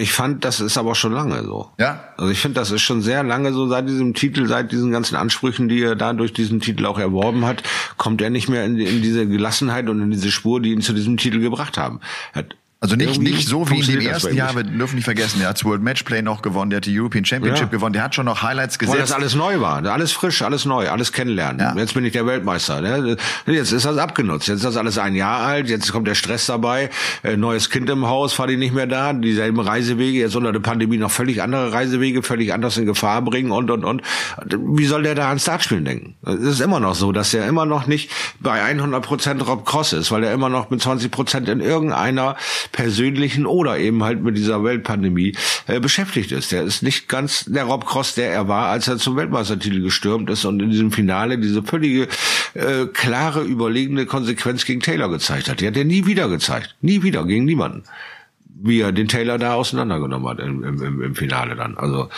ich fand, das ist aber schon lange so. Ja. Also ich finde, das ist schon sehr lange so seit diesem Titel, seit diesen ganzen Ansprüchen, die er da durch diesen Titel auch erworben hat, kommt er nicht mehr in, in diese Gelassenheit und in diese Spur, die ihn zu diesem Titel gebracht haben. Er hat also nicht, nicht so wie in den ersten Jahren, wir dürfen nicht vergessen, der hat das World Matchplay noch gewonnen, der hat die European Championship ja. gewonnen, der hat schon noch Highlights gesetzt. Weil das alles neu war, alles frisch, alles neu, alles kennenlernen. Ja. Jetzt bin ich der Weltmeister. Ne? Jetzt ist das abgenutzt, jetzt ist das alles ein Jahr alt, jetzt kommt der Stress dabei, äh, neues Kind im Haus, die nicht mehr da, dieselben Reisewege, jetzt unter der Pandemie noch völlig andere Reisewege, völlig anders in Gefahr bringen und, und, und. Wie soll der da ans Dartspielen denken? Es ist immer noch so, dass er immer noch nicht bei 100 Prozent Rob Cross ist, weil er immer noch mit 20 Prozent in irgendeiner persönlichen oder eben halt mit dieser Weltpandemie äh, beschäftigt ist. Der ist nicht ganz der Rob Cross, der er war, als er zum Weltmeistertitel gestürmt ist und in diesem Finale diese völlige äh, klare, überlegene Konsequenz gegen Taylor gezeigt hat. Die hat er nie wieder gezeigt. Nie wieder, gegen niemanden wie er den Taylor da auseinandergenommen hat im, im, im Finale dann. Also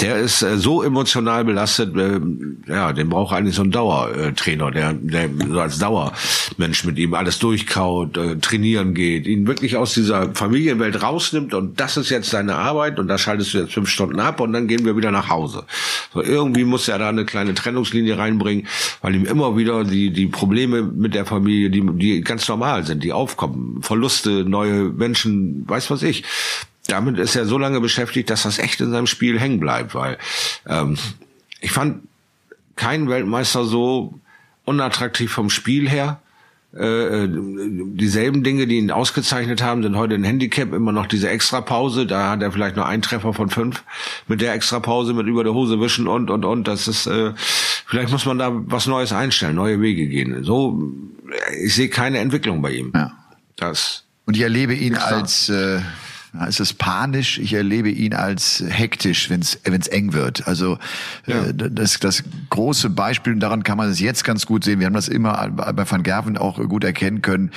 der ist äh, so emotional belastet, äh, ja, den braucht eigentlich so ein Dauertrainer, der, der so als Dauermensch mit ihm alles durchkaut, äh, trainieren geht, ihn wirklich aus dieser Familienwelt rausnimmt und das ist jetzt seine Arbeit und da schaltest du jetzt fünf Stunden ab und dann gehen wir wieder nach Hause. So irgendwie muss er da eine kleine Trennungslinie reinbringen, weil ihm immer wieder die die Probleme mit der Familie, die die ganz normal sind, die aufkommen, Verluste, neue Menschen, weiß was ich. Damit ist er so lange beschäftigt, dass das echt in seinem Spiel hängen bleibt, weil ähm, ich fand keinen Weltmeister so unattraktiv vom Spiel her Äh, dieselben Dinge, die ihn ausgezeichnet haben, sind heute ein Handicap, immer noch diese Extrapause. Da hat er vielleicht nur einen Treffer von fünf mit der Extrapause, mit über der Hose wischen und und und. Das ist äh, vielleicht muss man da was Neues einstellen, neue Wege gehen. So, ich sehe keine Entwicklung bei ihm. Ja. Das und ich erlebe ihn als äh, es ist panisch, ich erlebe ihn als hektisch, wenn es eng wird. Also ja. äh, das, das große Beispiel, und daran kann man es jetzt ganz gut sehen, wir haben das immer bei Van Gerven auch gut erkennen können,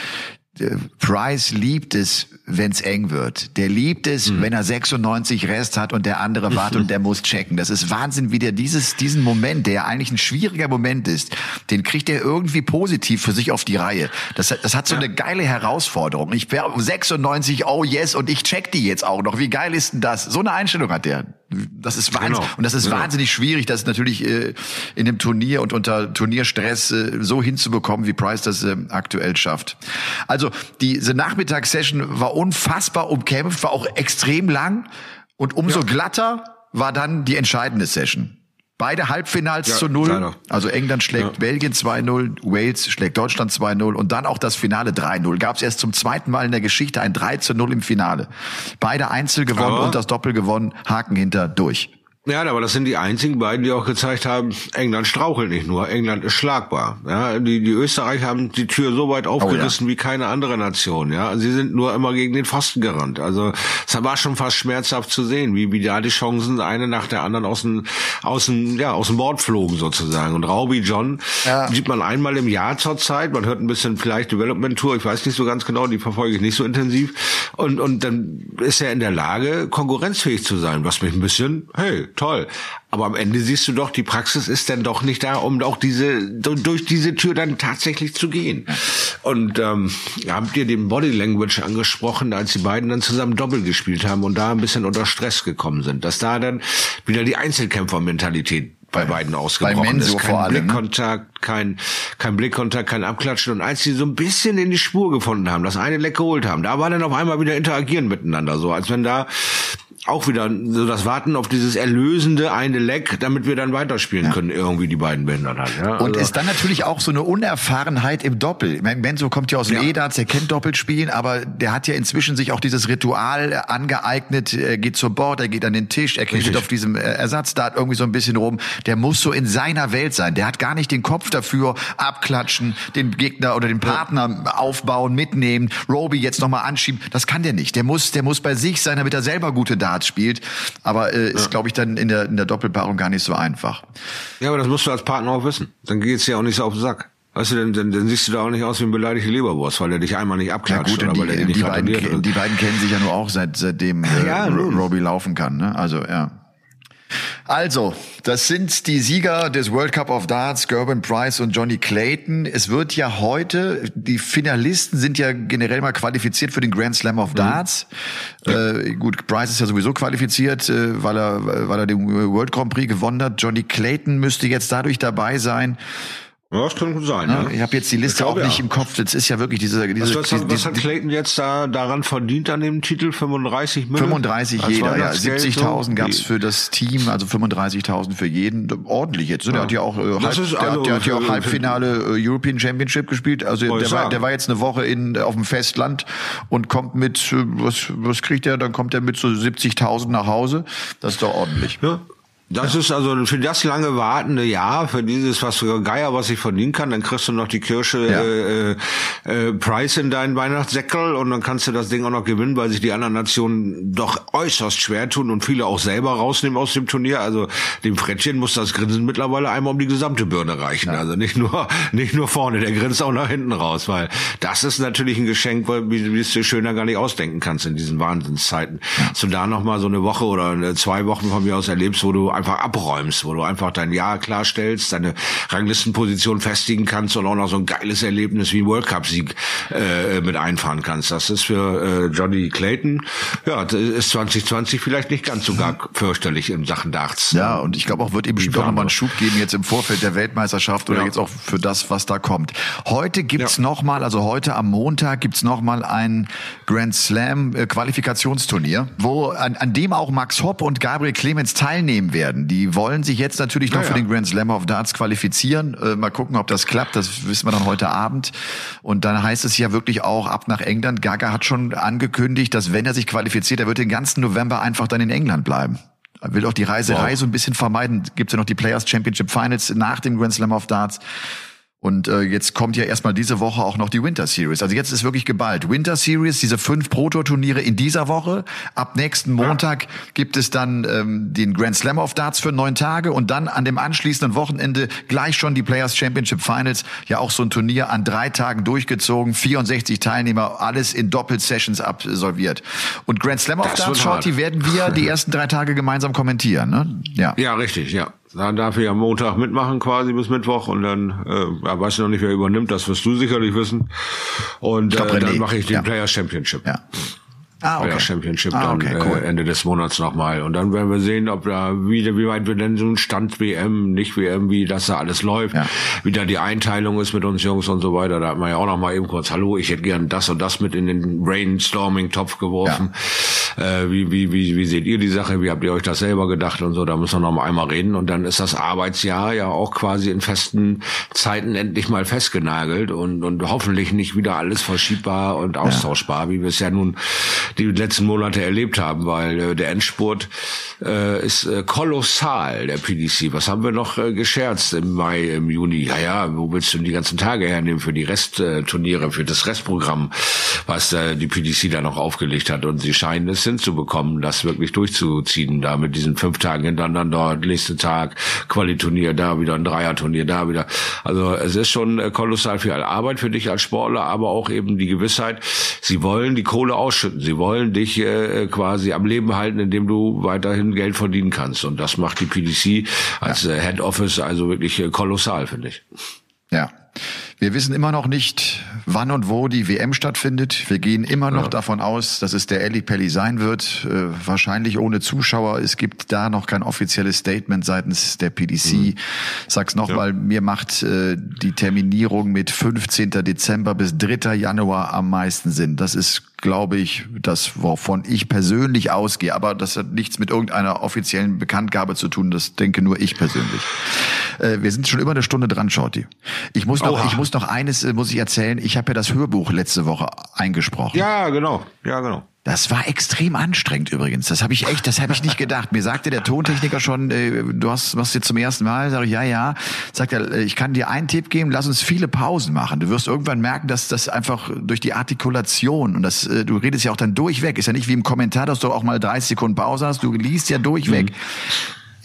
Price liebt es, wenn es eng wird. Der liebt es, mhm. wenn er 96 Rest hat und der andere wartet und der muss checken. Das ist Wahnsinn, wie der dieses, diesen Moment, der eigentlich ein schwieriger Moment ist, den kriegt er irgendwie positiv für sich auf die Reihe. Das, das hat so ja. eine geile Herausforderung. Ich wäre 96, oh yes, und ich check die jetzt auch noch. Wie geil ist denn das? So eine Einstellung hat der. Das ist wahnsinnig, genau. und das ist genau. wahnsinnig schwierig, das natürlich äh, in dem Turnier und unter Turnierstress äh, so hinzubekommen, wie Price das äh, aktuell schafft. Also diese Nachmittagssession war unfassbar umkämpft, war auch extrem lang und umso ja. glatter war dann die entscheidende Session. Beide Halbfinals ja, zu null. Leider. Also England schlägt ja. Belgien 2-0, Wales schlägt Deutschland 2-0 und dann auch das Finale 3-0. Gab es erst zum zweiten Mal in der Geschichte ein 3-0 im Finale. Beide Einzel gewonnen Aber und das Doppel gewonnen, Haken hinter durch. Ja, aber das sind die einzigen beiden, die auch gezeigt haben, England strauchelt nicht nur, England ist schlagbar. Ja, die, die Österreicher haben die Tür so weit aufgerissen oh, ja. wie keine andere Nation. Ja, sie sind nur immer gegen den Pfosten gerannt. Also es war schon fast schmerzhaft zu sehen, wie, wie da die Chancen eine nach der anderen aus dem, aus dem, ja, aus dem Bord flogen sozusagen. Und Raubi John ja. sieht man einmal im Jahr zur Zeit. Man hört ein bisschen vielleicht Development Tour, ich weiß nicht so ganz genau, die verfolge ich nicht so intensiv. Und, und dann ist er in der Lage, konkurrenzfähig zu sein, was mich ein bisschen, hey, toll. Aber am Ende siehst du doch, die Praxis ist dann doch nicht da, um auch diese durch diese Tür dann tatsächlich zu gehen. Und ähm, habt ihr den Body Language angesprochen, als die beiden dann zusammen Doppel gespielt haben und da ein bisschen unter Stress gekommen sind, dass da dann wieder die Einzelkämpfermentalität bei beiden ausgebrochen bei Menso ist. Kein vor allem, ne? Blickkontakt, kein, kein Blickkontakt, kein Abklatschen. Und als sie so ein bisschen in die Spur gefunden haben, das eine Leck geholt haben, da war dann auf einmal wieder interagieren miteinander, so als wenn da auch wieder so das Warten auf dieses erlösende eine Leck, damit wir dann weiterspielen ja. können, irgendwie die beiden Bänder halt. Ja? Und also ist dann natürlich auch so eine Unerfahrenheit im Doppel. Benzo kommt ja aus dem ja. Edarts, der kennt Doppelspielen, aber der hat ja inzwischen sich auch dieses Ritual angeeignet, er geht zur Bord, er geht an den Tisch, er knitet auf diesem äh, Ersatzstart irgendwie so ein bisschen rum. Der muss so in seiner Welt sein. Der hat gar nicht den Kopf dafür, abklatschen, den Gegner oder den Partner aufbauen, mitnehmen, Roby jetzt nochmal anschieben. Das kann der nicht. Der muss, der muss bei sich sein, damit er selber gute Daten Darts spielt. Aber äh, ist, glaube ich, dann in der, in der Doppelpaarung gar nicht so einfach. Ja, aber das musst du als Partner auch wissen. Dann geht's ja auch nicht so auf den Sack. Weißt du, dann, dann, dann siehst du da auch nicht aus wie ein beleidigte Leberwurst, weil er dich einmal nicht abklatscht ja, gut, oder er die, die beiden, die beiden kennen sich ja nur auch seit seitdem äh, ja, Robbie laufen kann. Ne? Also ja. Also, das sind die Sieger des World Cup of Darts, Gerben Price und Johnny Clayton. Es wird ja heute, die Finalisten sind ja generell mal qualifiziert für den Grand Slam of mhm. Darts. Mhm. Äh, gut, Price ist ja sowieso qualifiziert, äh, weil er, weil er den World Grand Prix gewonnen hat. Johnny Clayton müsste jetzt dadurch dabei sein. Ja, das kann gut sein. Ja, ja. Ich habe jetzt die Liste glaube, auch nicht ja. im Kopf. Das ist ja wirklich diese. diese was, was, was hat Clayton jetzt da daran verdient an dem Titel? 35 Millionen? 35 Als jeder, ja. 70.000 so? gab's für das Team, also 35.000 für jeden. Ordentlich jetzt. Ne? Der hat ja auch, äh, halb, der, der, hat ja auch Halbfinale äh, European Championship gespielt. Also der war, der war jetzt eine Woche in auf dem Festland und kommt mit, äh, was, was kriegt er? Dann kommt er mit so 70.000 nach Hause. Das ist doch ordentlich. Ja. Das ja. ist also für das lange wartende Jahr, für dieses was Geier, was ich verdienen kann, dann kriegst du noch die Kirsche ja. äh, äh, Preis in deinen Weihnachtssäckel und dann kannst du das Ding auch noch gewinnen, weil sich die anderen Nationen doch äußerst schwer tun und viele auch selber rausnehmen aus dem Turnier. Also dem Frettchen muss das Grinsen mittlerweile einmal um die gesamte Birne reichen. Ja. Also nicht nur nicht nur vorne, der grinst auch nach hinten raus, weil das ist natürlich ein Geschenk, weil wie, wie es dir schöner gar nicht ausdenken kannst in diesen Wahnsinnszeiten. Dass du da noch mal so eine Woche oder zwei Wochen von mir aus erlebst, wo du einfach abräumst, wo du einfach dein Jahr klarstellst, deine Ranglistenposition festigen kannst und auch noch so ein geiles Erlebnis wie World Cup Sieg äh, mit einfahren kannst. Das ist für äh, Johnny Clayton, ja, ist 2020 vielleicht nicht ganz so gar fürchterlich in Sachen Darts. Ja, und ich glaube auch, wird ihm bestimmt auch nochmal einen Schub geben jetzt im Vorfeld der Weltmeisterschaft oder ja. jetzt auch für das, was da kommt. Heute gibt's ja. nochmal, also heute am Montag gibt's nochmal ein Grand Slam äh, Qualifikationsturnier, wo an, an dem auch Max Hopp und Gabriel Clemens teilnehmen werden werden. Die wollen sich jetzt natürlich noch ja, für den Grand Slam of Darts qualifizieren. Äh, mal gucken, ob das klappt. Das wissen wir dann heute Abend. Und dann heißt es ja wirklich auch ab nach England. Gaga hat schon angekündigt, dass wenn er sich qualifiziert, er wird den ganzen November einfach dann in England bleiben. Er will auch die Reiserei wow. so ein bisschen vermeiden. Gibt ja noch die Players Championship Finals nach dem Grand Slam of Darts. Und äh, jetzt kommt ja erstmal diese Woche auch noch die Winter Series. Also jetzt ist wirklich geballt. Winter Series, diese fünf Proto-Turniere in dieser Woche. Ab nächsten Montag ja. gibt es dann ähm, den Grand Slam of Darts für neun Tage und dann an dem anschließenden Wochenende gleich schon die Players Championship Finals. Ja auch so ein Turnier an drei Tagen durchgezogen. 64 Teilnehmer, alles in Doppelsessions absolviert. Und Grand Slam of das Darts, Shorty, werden wir die ersten drei Tage gemeinsam kommentieren. Ne? Ja. ja, richtig, ja. Dann darf ich am Montag mitmachen quasi bis Mittwoch und dann äh, ja, weiß ich noch nicht, wer übernimmt, das wirst du sicherlich wissen. Und äh, dann mache ich den ja. Players Championship. Ja. Ah, okay. Championship ah, okay, dann cool. äh, Ende des Monats nochmal. Und dann werden wir sehen, ob da wieder, wie weit wir denn so ein Stand WM, nicht WM, wie das da alles läuft, ja. wie da die Einteilung ist mit uns Jungs und so weiter. Da hat man ja auch nochmal eben kurz, hallo, ich hätte gern das und das mit in den Brainstorming-Topf geworfen. Ja. Äh, wie, wie, wie, wie seht ihr die Sache? Wie habt ihr euch das selber gedacht und so? Da müssen wir noch mal einmal reden. Und dann ist das Arbeitsjahr ja auch quasi in festen Zeiten endlich mal festgenagelt und, und hoffentlich nicht wieder alles verschiebbar und austauschbar, ja. wie wir es ja nun die letzten Monate erlebt haben, weil äh, der Endspurt äh, ist äh, kolossal, der PDC. Was haben wir noch äh, gescherzt im Mai, im Juni? Ja, ja, wo willst du die ganzen Tage hernehmen für die Restturniere, für das Restprogramm, was äh, die PDC da noch aufgelegt hat? Und sie scheinen es hinzubekommen, das wirklich durchzuziehen, da mit diesen fünf Tagen hintereinander, nächsten Tag, Qualiturnier, da wieder ein Dreierturnier, da wieder. Also es ist schon äh, kolossal viel Arbeit für dich als Sportler, aber auch eben die Gewissheit, sie wollen die Kohle ausschütten, sie wollen dich äh, quasi am Leben halten, indem du weiterhin Geld verdienen kannst. Und das macht die PDC als ja. Äh, Head Office also wirklich äh, kolossal, finde ich. Ja. Wir wissen immer noch nicht, wann und wo die WM stattfindet. Wir gehen immer noch ja. davon aus, dass es der Ellie Pelli sein wird. Äh, wahrscheinlich ohne Zuschauer. Es gibt da noch kein offizielles Statement seitens der PDC. Mhm. Sag's nochmal, ja. mir macht äh, die Terminierung mit 15. Dezember bis 3. Januar am meisten Sinn. Das ist glaube ich, das, wovon ich persönlich ausgehe. Aber das hat nichts mit irgendeiner offiziellen Bekanntgabe zu tun. Das denke nur ich persönlich. Äh, wir sind schon über eine Stunde dran, Shorty. Ich muss noch, Oha. ich muss noch eines, äh, muss ich erzählen. Ich habe ja das Hörbuch letzte Woche eingesprochen. Ja, genau. Ja, genau. Das war extrem anstrengend übrigens. Das habe ich echt, das habe ich nicht gedacht. Mir sagte der Tontechniker schon, äh, du hast was jetzt zum ersten Mal. Sag ich, ja, ja. Sagt er, äh, ich kann dir einen Tipp geben, lass uns viele Pausen machen. Du wirst irgendwann merken, dass das einfach durch die Artikulation und das, äh, du redest ja auch dann durchweg. Ist ja nicht wie im Kommentar, dass du auch mal 30 Sekunden Pause hast. Du liest ja durchweg. Mhm.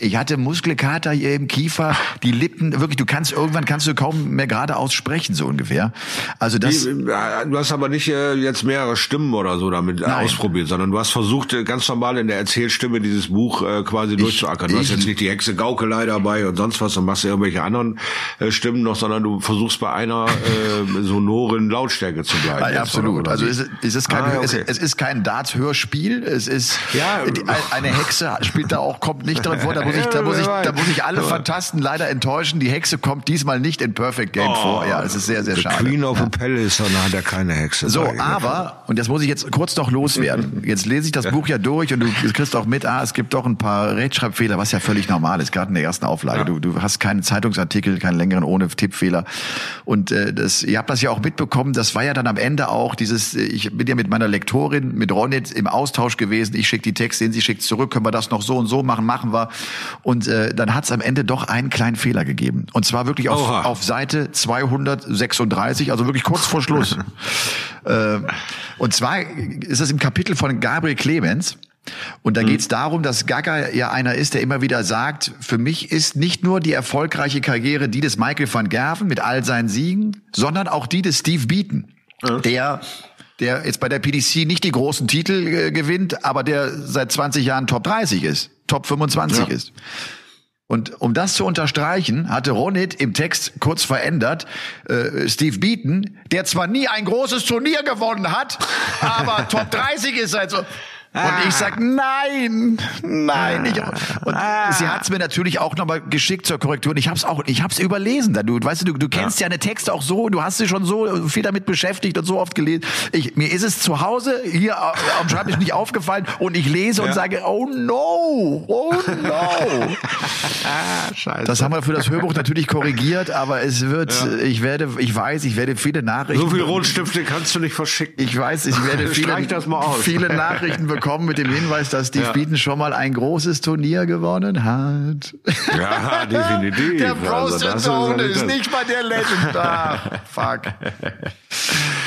Ich hatte Muskelkater hier im Kiefer, die Lippen, wirklich, du kannst irgendwann kannst du kaum mehr geradeaus sprechen, so ungefähr. Also das. Die, du hast aber nicht äh, jetzt mehrere Stimmen oder so damit Nein. ausprobiert, sondern du hast versucht, äh, ganz normal in der Erzählstimme dieses Buch äh, quasi ich, durchzuackern. Du ich, hast jetzt nicht die Hexe Gaukelei dabei und sonst was und machst irgendwelche anderen äh, Stimmen noch, sondern du versuchst bei einer äh, sonoren Lautstärke zu bleiben. Ja, absolut. Also es, es ist kein, ah, okay. es, es, ist kein Darts-Hörspiel. Es ist ja, die, eine Hexe spielt da auch, kommt nicht drin vor. Da muss ich, da muss ich, da muss ich alle Fantasten leider enttäuschen. Die Hexe kommt diesmal nicht in Perfect Game oh, vor. Ja, es ist sehr, sehr schade. Queen of the Palace, dann hat er keine Hexe. So, aber, und das muss ich jetzt kurz noch loswerden. Jetzt lese ich das Buch ja durch und du kriegst auch mit, ah, es gibt doch ein paar Rechtschreibfehler, was ja völlig normal ist, gerade in der ersten Auflage. Ja. Du, du hast keinen Zeitungsartikel, keinen längeren ohne Tippfehler. Und äh, das, ihr habt das ja auch mitbekommen, das war ja dann am Ende auch dieses, ich bin ja mit meiner Lektorin, mit Ronit im Austausch gewesen. Ich schicke die Texte sie schickt zurück, können wir das noch so und so machen, machen wir. Und äh, dann hat es am Ende doch einen kleinen Fehler gegeben. Und zwar wirklich auf, auf Seite 236, also wirklich kurz vor Schluss. (laughs) äh, und zwar ist das im Kapitel von Gabriel Clemens. Und da mhm. geht es darum, dass Gaga ja einer ist, der immer wieder sagt, für mich ist nicht nur die erfolgreiche Karriere die des Michael van Gerven mit all seinen Siegen, sondern auch die des Steve Beaton, mhm. der der jetzt bei der PDC nicht die großen Titel äh, gewinnt, aber der seit 20 Jahren Top 30 ist, Top 25 ja. ist. Und um das zu unterstreichen, hatte Ronit im Text kurz verändert, äh, Steve Beaton, der zwar nie ein großes Turnier gewonnen hat, (laughs) aber Top 30 ist halt so. Und ich sag nein, nein. Ich, und Ah. sie hat's mir natürlich auch nochmal geschickt zur Korrektur. Und ich hab's auch, ich hab's überlesen. Du, weißt du, du, du kennst ja. deine Texte auch so, du hast dich schon so viel damit beschäftigt und so oft gelesen. Ich, mir ist es zu Hause hier am Schreibtisch nicht aufgefallen und ich lese und Ja. sage, oh no, oh no. (laughs) Ah, scheiße. Das haben wir für das Hörbuch natürlich korrigiert, aber es wird, ich werde, ich weiß, ich werde viele Nachrichten. so viel Rotstifte kannst du nicht verschicken. Ich weiß, ich werde (laughs) viele, Streich das mal aus. viele Nachrichten bekommen mit dem Hinweis, dass Steve Ja. Beaton schon mal ein großes Turnier gewonnen hat. Ja, definitiv. Der Also, Bros das Zone ja ist nicht mal der Legend. Ah, fuck.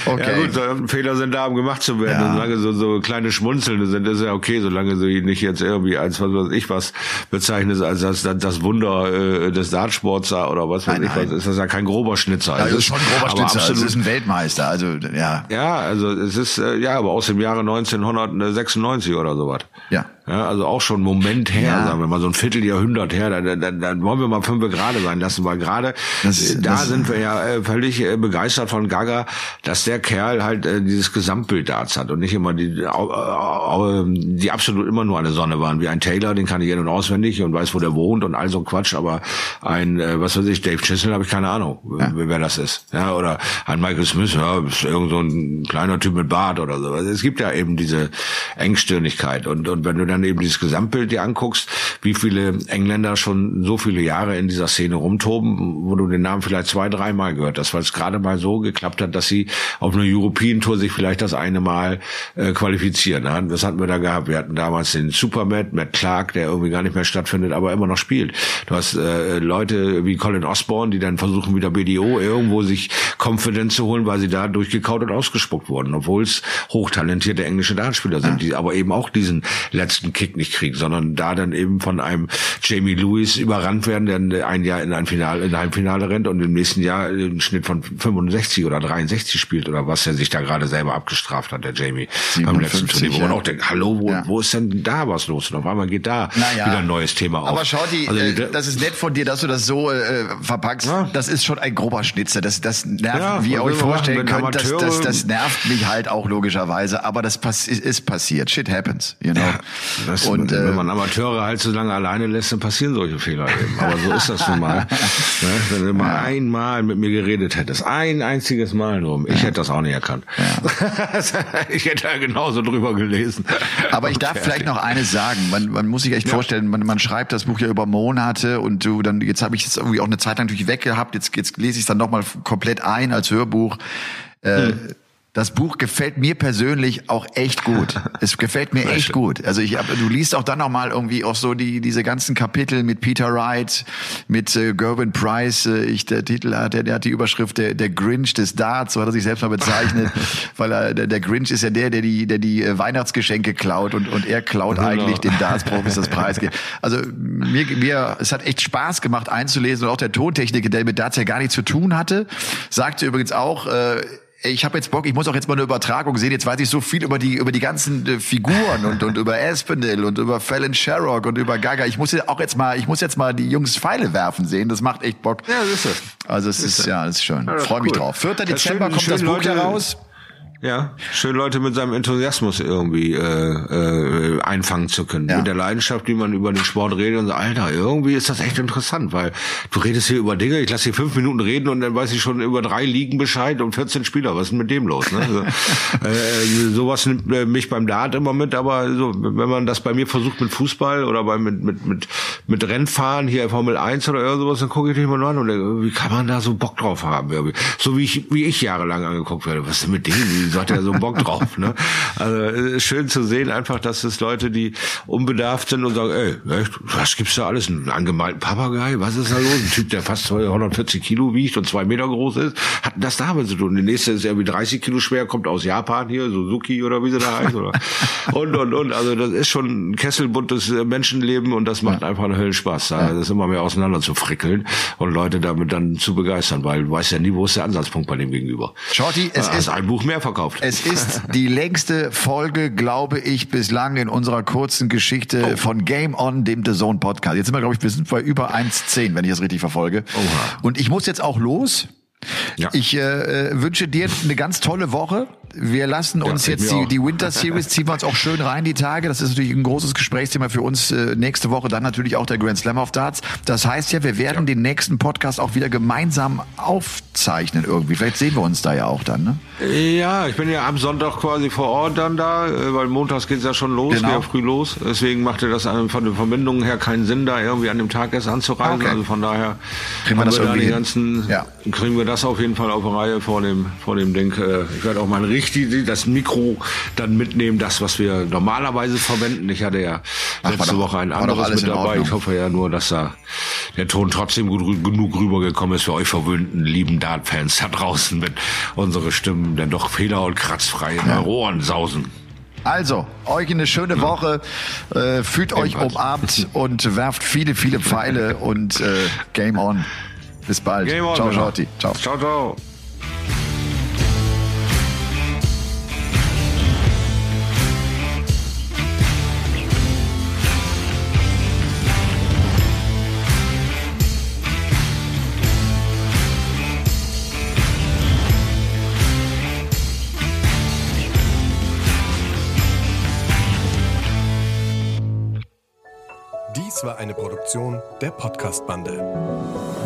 Okay. Ja gut, so Fehler sind da, um gemacht zu werden. Ja. Und solange so, so kleine Schmunzelnde sind, ist ja okay, solange sie nicht jetzt irgendwie als was weiß ich was bezeichnet als das, das, Wunder äh, des Dartsports da oder was weiß Nein, ich was, nein. ist das ja kein grober Schnitzer. Ja, das ist schon ein grober Schnitzer. Also, absolut- es ist ein Weltmeister. Also, ja. ja, also es ist äh, ja, aber aus dem Jahre 1996 oder sowas. Ja. Ja, also auch schon einen Moment her, Ja. sagen wir mal, so ein Vierteljahrhundert her, dann, dann, dann wollen wir mal fünf gerade sein lassen, weil gerade Das- äh, da das- sind wir ja äh, völlig äh, begeistert von Gaga, dass der Kerl halt dieses Gesamtbild Darts hat und nicht immer die, au- die absolut immer nur eine Sonne waren, wie ein Taylor, den kann ich in- und auswendig und weiß, wo der wohnt und all so Quatsch, aber ein, was weiß ich, Dave Chisel habe ich keine Ahnung, wer wer das ist. Ja, oder ein Michael Smith, ja, ist irgend so ein kleiner Typ mit Bart oder so. Also es gibt ja eben diese Engstirnigkeit und, und wenn du dann eben dieses Gesamtbild dir anguckst, wie viele Engländer schon so viele Jahre in dieser Szene rumtoben, wo du den Namen vielleicht zwei, dreimal gehört hast, weil es gerade mal so geklappt hat, dass sie auf einer European Tour sich vielleicht das eine Mal äh, qualifizieren. Ja, das hatten wir da gehabt. Wir hatten damals den Supermat, Matt Clark, der irgendwie gar nicht mehr stattfindet, aber immer noch spielt. Du hast äh, Leute wie Colin Osborne, die dann versuchen wieder BDO irgendwo sich Confidence zu holen, weil sie da durchgekaut und ausgespuckt wurden, obwohl es hochtalentierte englische Dartspieler sind, die aber eben auch diesen letzten Kick nicht kriegen, sondern da dann eben von einem Jamie Lewis überrannt werden, der ein Jahr in ein Finale, in ein Finale rennt und im nächsten Jahr einen Schnitt von 65 oder 63 spielt oder was er sich da gerade selber abgestraft hat, der Jamie beim letzten 57, Turnier, wo man ja. auch denkt, hallo, wo, Ja. wo ist denn da was los? Und auf einmal geht da Naja. wieder ein neues Thema auf. Aber Schauti, Also, äh, das ist nett von dir, dass du das so äh, verpackst. Ja. Das ist schon ein grober Schnitzer. Das, das nervt, wie ihr was euch machen, vorstellen könnt, das, das, das nervt mich halt auch logischerweise. Aber das pass ist, ist passiert. Shit happens, you know. Das, Und wenn äh, man Amateure halt so lange alleine lässt, dann passieren solche Fehler eben. Aber so ist das nun mal. (laughs) ne? Wenn du mal einmal mit mir geredet hättest, ein einziges Mal nur, ich hätte das auch nicht erkannt. (laughs) ich hätte da genauso drüber gelesen. Aber ich darf vielleicht noch eines sagen. Man, man muss sich echt vorstellen, man, man schreibt das Buch ja über Monate und du dann jetzt habe ich es irgendwie auch eine Zeit lang natürlich weggehabt. Jetzt jetzt lese ich es dann noch mal komplett ein als Hörbuch. Äh, Hm. Das Buch gefällt mir persönlich auch echt gut. (laughs) Es gefällt mir echt gut. Also ich, hab- du liest auch dann noch mal irgendwie auch so die diese ganzen Kapitel mit Peter Wright, mit äh, Gervin Price. Äh, ich der Titel hat, der, der hat die Überschrift der, der Grinch des Darts, so hat er sich selbst mal bezeichnet, (laughs) weil er, der, der Grinch ist ja der, der die der die äh, Weihnachtsgeschenke klaut und und er klaut Genau. eigentlich den Darts-Profis das Preisgeld. (laughs) Also mir, mir es hat echt Spaß gemacht einzulesen und auch der Tontechniker, der mit Darts ja gar nichts zu tun hatte, sagte übrigens auch äh, ich habe jetzt Bock, ich muss auch jetzt mal eine Übertragung sehen. Jetzt weiß ich so viel über die über die ganzen äh, Figuren und und über Aspinall und über Fallon Sherrock und über Gaga. Ich muss ja auch jetzt mal, ich muss jetzt mal die Jungs Pfeile werfen sehen. Das macht echt Bock. Ja, das ist es. Also es ist ja, das ist schön. ist Freue mich cool. drauf. 4. Das ist Dezember schön- kommt das Buch heraus. Ja, schön Leute mit seinem Enthusiasmus irgendwie äh, äh, einfangen zu können. Ja. Mit der Leidenschaft, wie man über den Sport redet und so, Alter, irgendwie ist das echt interessant, weil du redest hier über Dinge, ich lasse hier fünf Minuten reden und dann weiß ich schon über drei Ligen Bescheid und 14 Spieler. Was ist denn mit dem los? Ne? Also, (laughs) äh, sowas nimmt äh, mich beim Dart immer mit, aber so, wenn man das bei mir versucht mit Fußball oder bei mit, mit, mit, mit Rennfahren, hier Formel 1 oder irgend sowas, dann gucke ich dich mal an und denke, wie kann man da so Bock drauf haben? Irgendwie? So wie ich, wie ich jahrelang angeguckt werde. Was ist denn mit dem? Wie hat er so Bock drauf? Ne? Also ist schön zu sehen, einfach, dass es Leute, die unbedarft sind und sagen, ey, echt, was gibt's da alles? Einen angemalten Papagei? Was ist da los? Ein Typ, der fast 240 Kilo wiegt und zwei Meter groß ist, hat das damit zu tun. Der nächste ist irgendwie 30 Kilo schwer, kommt aus Japan hier, Suzuki oder wie sie da heißt. Oder und, und, und. Also das ist schon ein kesselbuntes Menschenleben und das macht einfach einen Höllenspaß. Da das immer mehr auseinander zu frickeln und Leute damit dann zu begeistern, weil du weißt ja nie, wo ist der Ansatzpunkt bei dem Gegenüber. Shorty, es ist ein Buch mehr verkauft. Es ist die längste Folge, glaube ich, bislang in unserer kurzen Geschichte Oh. von Game On, dem The Zone Podcast. Jetzt sind wir, glaube ich, wir sind bei über 1,10, wenn ich das richtig verfolge. Oha. Und ich muss jetzt auch los. Ja. Ich äh, äh, wünsche dir eine ganz tolle Woche. wir lassen uns ja, jetzt die, die Winter Series, ziehen wir uns auch schön rein die Tage. Das ist natürlich ein großes Gesprächsthema für uns äh, nächste Woche. Dann natürlich auch der Grand Slam of Darts. Das heißt ja, wir werden ja. den nächsten Podcast auch wieder gemeinsam aufzeichnen irgendwie. Vielleicht sehen wir uns da ja auch dann, ne? Ja, ich bin ja am Sonntag quasi vor Ort dann da, äh, weil montags geht's ja schon los, genau. ja früh los. Deswegen machte das von den Verbindungen her keinen Sinn, da irgendwie an dem Tag erst anzureisen. Okay. Also von daher kriegen wir das wir irgendwie ganzen, ja. kriegen wir das auf jeden Fall auf Reihe vor dem vor dem Ding. Äh, ich werde auch mal richtig das Mikro dann mitnehmen, das was wir normalerweise verwenden. Ich hatte ja Ach, letzte doch, Woche ein anderes mit dabei. Ich hoffe ja nur, dass da der Ton trotzdem gut genug rübergekommen ist für euch verwöhnten lieben Dart-Fans da draußen, wenn unsere Stimmen denn doch fehler- und kratzfrei in ja. Ohren sausen. Also, euch eine schöne Woche. Äh, fühlt euch umarmt und werft viele, viele Pfeile und äh, (laughs) Game on. Bis bald. Game on, ciao, Shorty. Ciao. Ciao, ciao. Dies war eine Produktion der Podcast-Bande.